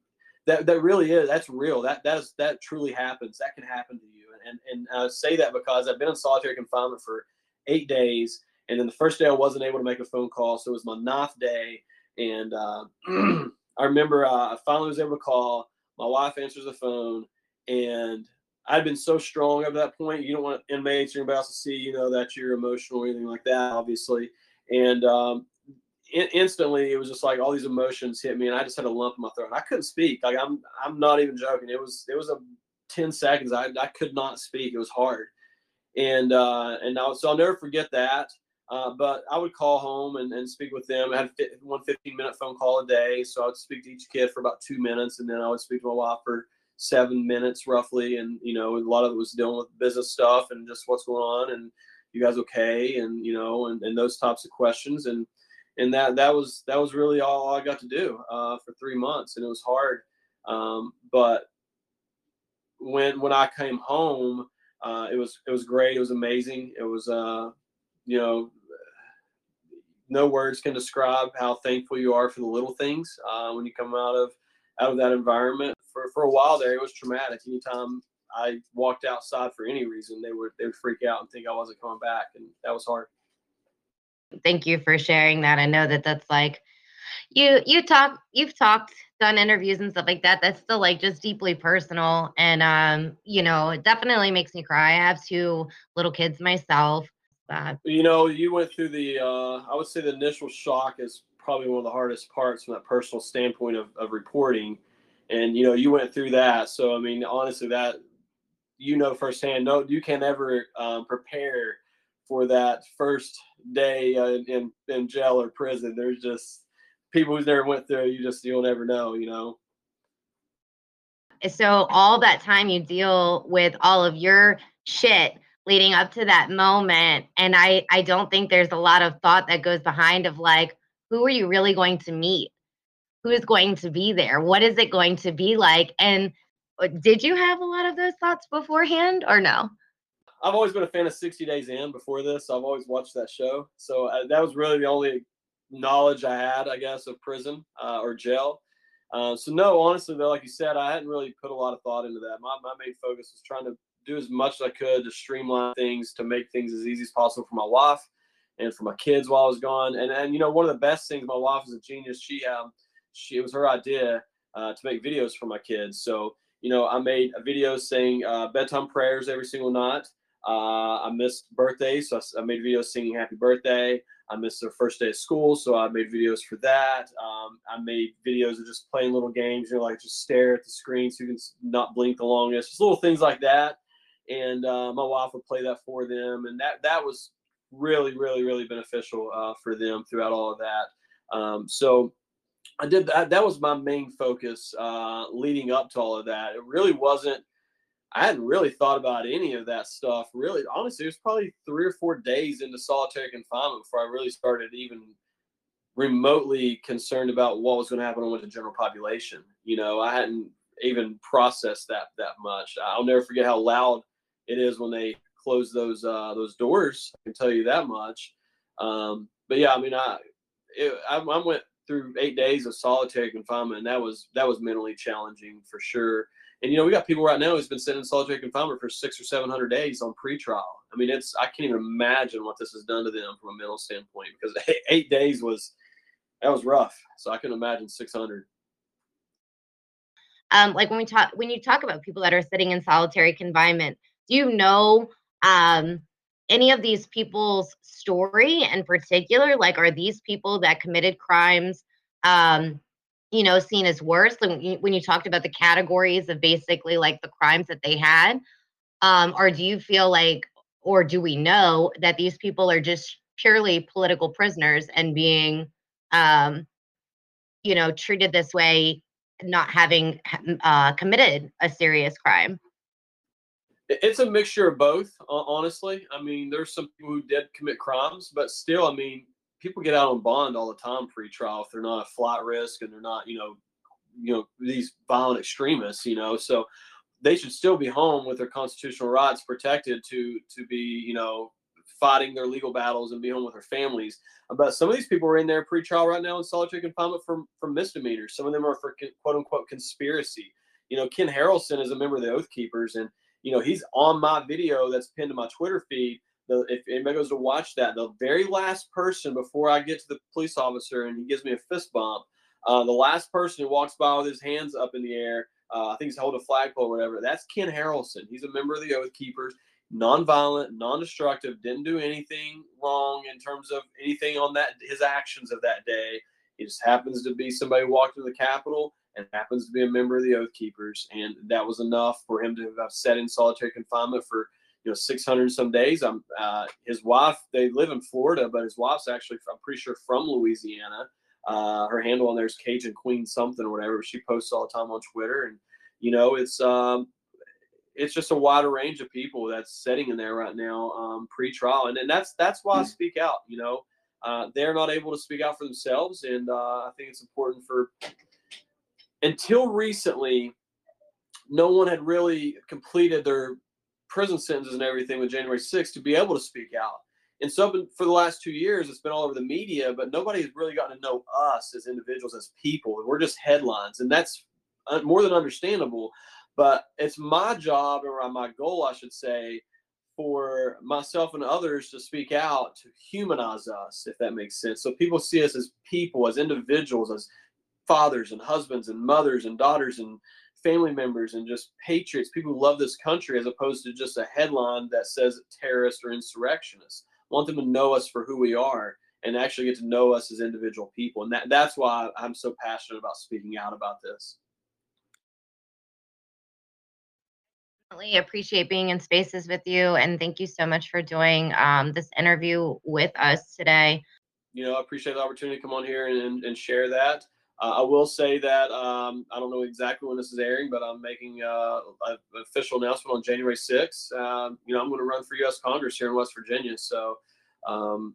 that that really is that's real. That that is that truly happens. That can happen to you. And and, and I say that because I've been in solitary confinement for eight days and then the first day I wasn't able to make a phone call, so it was my ninth day. And uh, I remember uh, I finally was able to call. My wife answers the phone, and I'd been so strong up to that point. You don't want inmates or anybody else to see, you know, that you're emotional or anything like that, obviously. And um, in- instantly, it was just like all these emotions hit me, and I just had a lump in my throat. I couldn't speak. Like I'm, I'm not even joking. It was, it was a 10 seconds. I, I could not speak. It was hard. And uh, and I, so I'll never forget that. Uh, but I would call home and, and speak with them. I had one 15 minute phone call a day. So I would speak to each kid for about two minutes. And then I would speak to my wife for seven minutes roughly. And, you know, a lot of it was dealing with business stuff and just what's going on and you guys okay? And, you know, and, and those types of questions. And, and that, that was, that was really all I got to do uh, for three months. And it was hard. Um, but when, when I came home, uh, it was, it was great. It was amazing. It was, uh, you know, no words can describe how thankful you are for the little things uh, when you come out of out of that environment. For for a while there, it was traumatic. Anytime I walked outside for any reason, they would they would freak out and think I wasn't coming back, and that was hard. Thank you for sharing that. I know that that's like you you talk you've talked done interviews and stuff like that that's still like just deeply personal and um you know it definitely makes me cry i have two little kids myself but... you know you went through the uh i would say the initial shock is probably one of the hardest parts from that personal standpoint of, of reporting. And you know you went through that. So i mean honestly that you know firsthand no you can never um, prepare for that first day uh, in in jail or prison. There's just people who's never went through you just you'll never know you know? So all that time you deal with all of your shit leading up to that moment and i i don't think there's a lot of thought that goes behind of like who are you really going to meet? Who is going to be there? What is it going to be like? And uh, did you have a lot of those thoughts beforehand or no? I've always been a fan of 60 days in before this i've always watched that show. So uh, that was really the only knowledge I had, I guess, of prison uh, or jail. Uh, so no, honestly though, like you said, I hadn't really put a lot of thought into that. My my main focus was trying to do as much as I could to streamline things, to make things as easy as possible for my wife and for my kids while I was gone. And and you know, one of the best things, my wife is a genius. She um she it was her idea uh, to make videos for my kids. So you know, I made a video saying uh, bedtime prayers every single night. Uh, I missed birthdays, so I, I made videos singing happy birthday. I missed their first day of school, so I made videos for that. Um, I made videos of just playing little games, you know, like just stare at the screen so you can not blink the longest, just little things like that. And uh, my wife would play that for them, and that that was really, really, really beneficial uh, for them throughout all of that. Um, so I did that. That was my main focus uh, leading up to all of that. It really wasn't I hadn't really thought about any of that stuff. Really, honestly, it was probably three or four days into solitary confinement before I really started even remotely concerned about what was going to happen with the general population. You know, I hadn't even processed that that much. I'll never forget how loud it is when they close those uh, those doors. I can tell you that much. Um, but yeah, I mean, I, it, I I went through eight days of solitary confinement, and that was that was mentally challenging for sure. And you know, we got people right now who's been sitting in solitary confinement for six or seven hundred days on pretrial. I mean, it's I can't even imagine what this has done to them from a mental standpoint because eight days was that was rough. So I can imagine six hundred. Um, like when we talk when you talk about people that are sitting in solitary confinement, do you know um any of these people's story in particular? Like, are these people that committed crimes um you know, seen as worse when you, when you talked about the categories of basically like the crimes that they had? Um, or do you feel like, or do we know that these people are just purely political prisoners and being, um, you know, treated this way, not having uh, committed a serious crime? It's a mixture of both, honestly. I mean, there's some people who did commit crimes, but still, I mean, people get out on bond all the time pre-trial if they're not a flight risk and they're not, you know, you know these violent extremists, you know. So they should still be home with their constitutional rights protected to to be, you know, fighting their legal battles and be home with their families. Uh, but some of these people are in there pre-trial right now in solitary confinement for for misdemeanors. Some of them are for quote unquote conspiracy. You know, Ken Harrelson is a member of the Oath Keepers, and you know he's on my video that's pinned to my Twitter feed the, if anybody goes to watch that, the very last person before I get to the police officer and he gives me a fist bump, uh, the last person who walks by with his hands up in the air, uh, I think he's holding a flagpole or whatever, that's Ken Harrelson. He's a member of the Oath Keepers, non-violent, non-destructive, didn't do anything wrong in terms of anything on that his actions of that day. He just happens to be somebody who walked into the Capitol and happens to be a member of the Oath Keepers, and that was enough for him to have sat in solitary confinement for you know 600 some days. I'm uh, his wife. They live in Florida, but his wife's actually I'm pretty sure from Louisiana. Uh, her handle on there is Cajun Queen something or whatever. She posts all the time on Twitter, and you know it's um, it's just a wider range of people that's sitting in there right now um, pre-trial, and, and that's that's why I hmm. speak out. You know, uh, they're not able to speak out for themselves, and uh, I think it's important for until recently, no one had really completed their prison sentences and everything with January 6th to be able to speak out. And so for the last two years, it's been all over the media, but nobody has really gotten to know us as individuals, as people. We're just headlines, and that's uh, more than understandable. But it's my job or my goal, I should say, for myself and others to speak out to humanize us, if that makes sense. So people see us as people, as individuals, as fathers and husbands and mothers and daughters and family members and just patriots, people who love this country, as opposed to just a headline that says terrorist or insurrectionist. I want them to know us for who we are and actually get to know us as individual people. And that, that's why I'm so passionate about speaking out about this. Definitely appreciate being in spaces with you. And thank you so much for doing um, this interview with us today. You know, I appreciate the opportunity to come on here and, and share that. Uh, I will say that um, I don't know exactly when this is airing, but I'm making uh, an official announcement on January 6th. Um, you know, I'm going to run for U.S. Congress here in West Virginia. So um,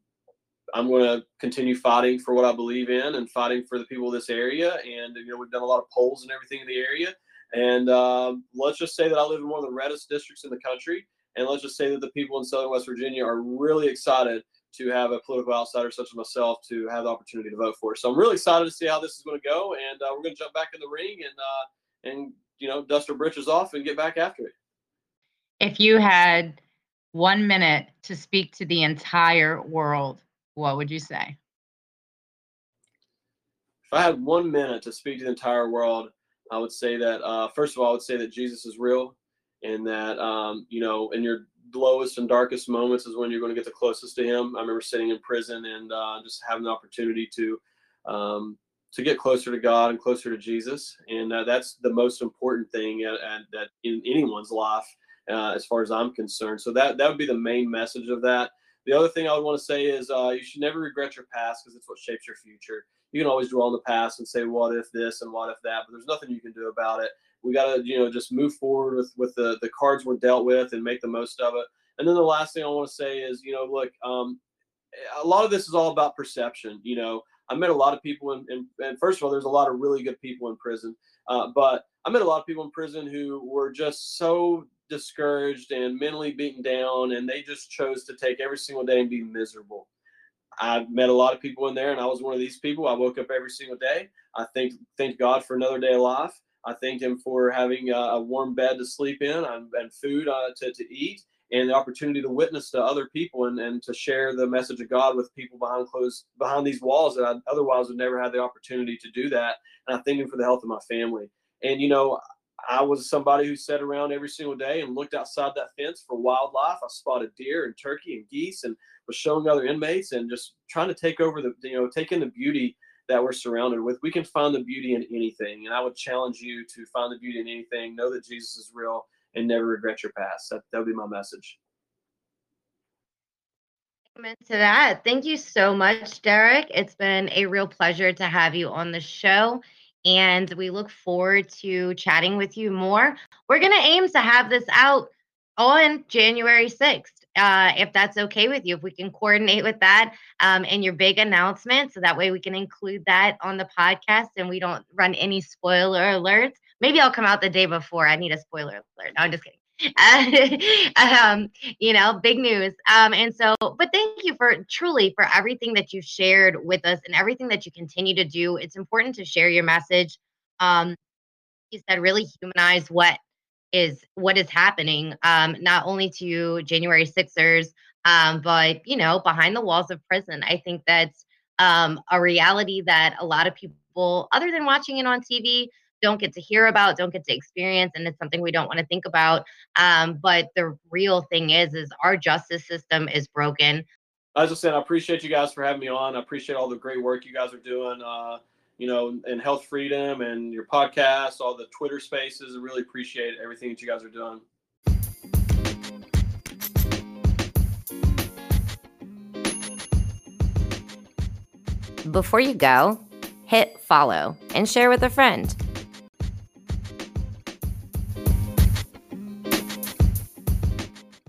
I'm going to continue fighting for what I believe in and fighting for the people of this area. And, you know, we've done a lot of polls and everything in the area. And um, let's just say that I live in one of the reddest districts in the country. And let's just say that the people in Southern West Virginia are really excited to have a political outsider such as myself to have the opportunity to vote for. So I'm really excited to see how this is going to go, and uh, we're going to jump back in the ring and uh, and you know dust our britches off and get back after it. If you had one minute to speak to the entire world, what would you say? If I had one minute to speak to the entire world, I would say that uh, first of all, I would say that Jesus is real, and that um, you know, in your lowest and darkest moments is when you're going to get the closest to Him. I remember sitting in prison and uh, just having the opportunity to um, to get closer to God and closer to Jesus, and uh, that's the most important thing at, at, that in anyone's life, uh, as far as I'm concerned. So that that would be the main message of that. The other thing I would want to say is uh, you should never regret your past because it's what shapes your future. You can always dwell on the past and say, "What if this and what if that?" But there's nothing you can do about it we got to you know just move forward with with the the cards we're dealt with and make the most of it. And then the last thing I want to say is you know look, um, a lot of this is all about perception. You know, I met a lot of people in, in and first of all, there's a lot of really good people in prison, uh, but I met a lot of people in prison who were just so discouraged and mentally beaten down, and they just chose to take every single day and be miserable. I met a lot of people in there, and I was one of these people. I woke up every single day. I thank thank God for another day of life. I thank him for having a, warm bed to sleep in and, food uh, to, to eat and the opportunity to witness to other people and, and to share the message of God with people behind closed behind these walls that I otherwise would never have the opportunity to do that. And I thank him for the health of my family. And you know, I was somebody who sat around every single day and looked outside that fence for wildlife. I spotted deer and turkey and geese and was showing other inmates and just trying to take over the you know take in the beauty that we're surrounded with. We can find the beauty in anything. And I would challenge you to find the beauty in anything, know that Jesus is real, and never regret your past. That, that would be my message. Amen to that. Thank you so much, Derrick. It's been a real pleasure to have you on the show. And we look forward to chatting with you more. We're going to aim to have this out on January 6th uh, if that's okay with you, if we can coordinate with that um, and your big announcement, so that way we can include that on the podcast and we don't run any spoiler alerts. Maybe I'll come out the day before. I need a spoiler alert. No, I'm just kidding. um, you know, big news. Um, and so, but thank you for truly for everything that you shared with us and everything that you continue to do. It's important to share your message. Um, you said really humanize what is what is happening, um, not only to January Sixers, um, but you know, behind the walls of prison. I think that's um, a reality that a lot of people, other than watching it on TV, don't get to hear about, don't get to experience, and it's something we don't want to think about. Um, but the real thing is, is our justice system is broken. As I said, I appreciate you guys for having me on. I appreciate all the great work you guys are doing. Uh, you know, and health freedom and your podcast, all the Twitter spaces. I really appreciate everything that you guys are doing. Before you go, hit follow and share with a friend.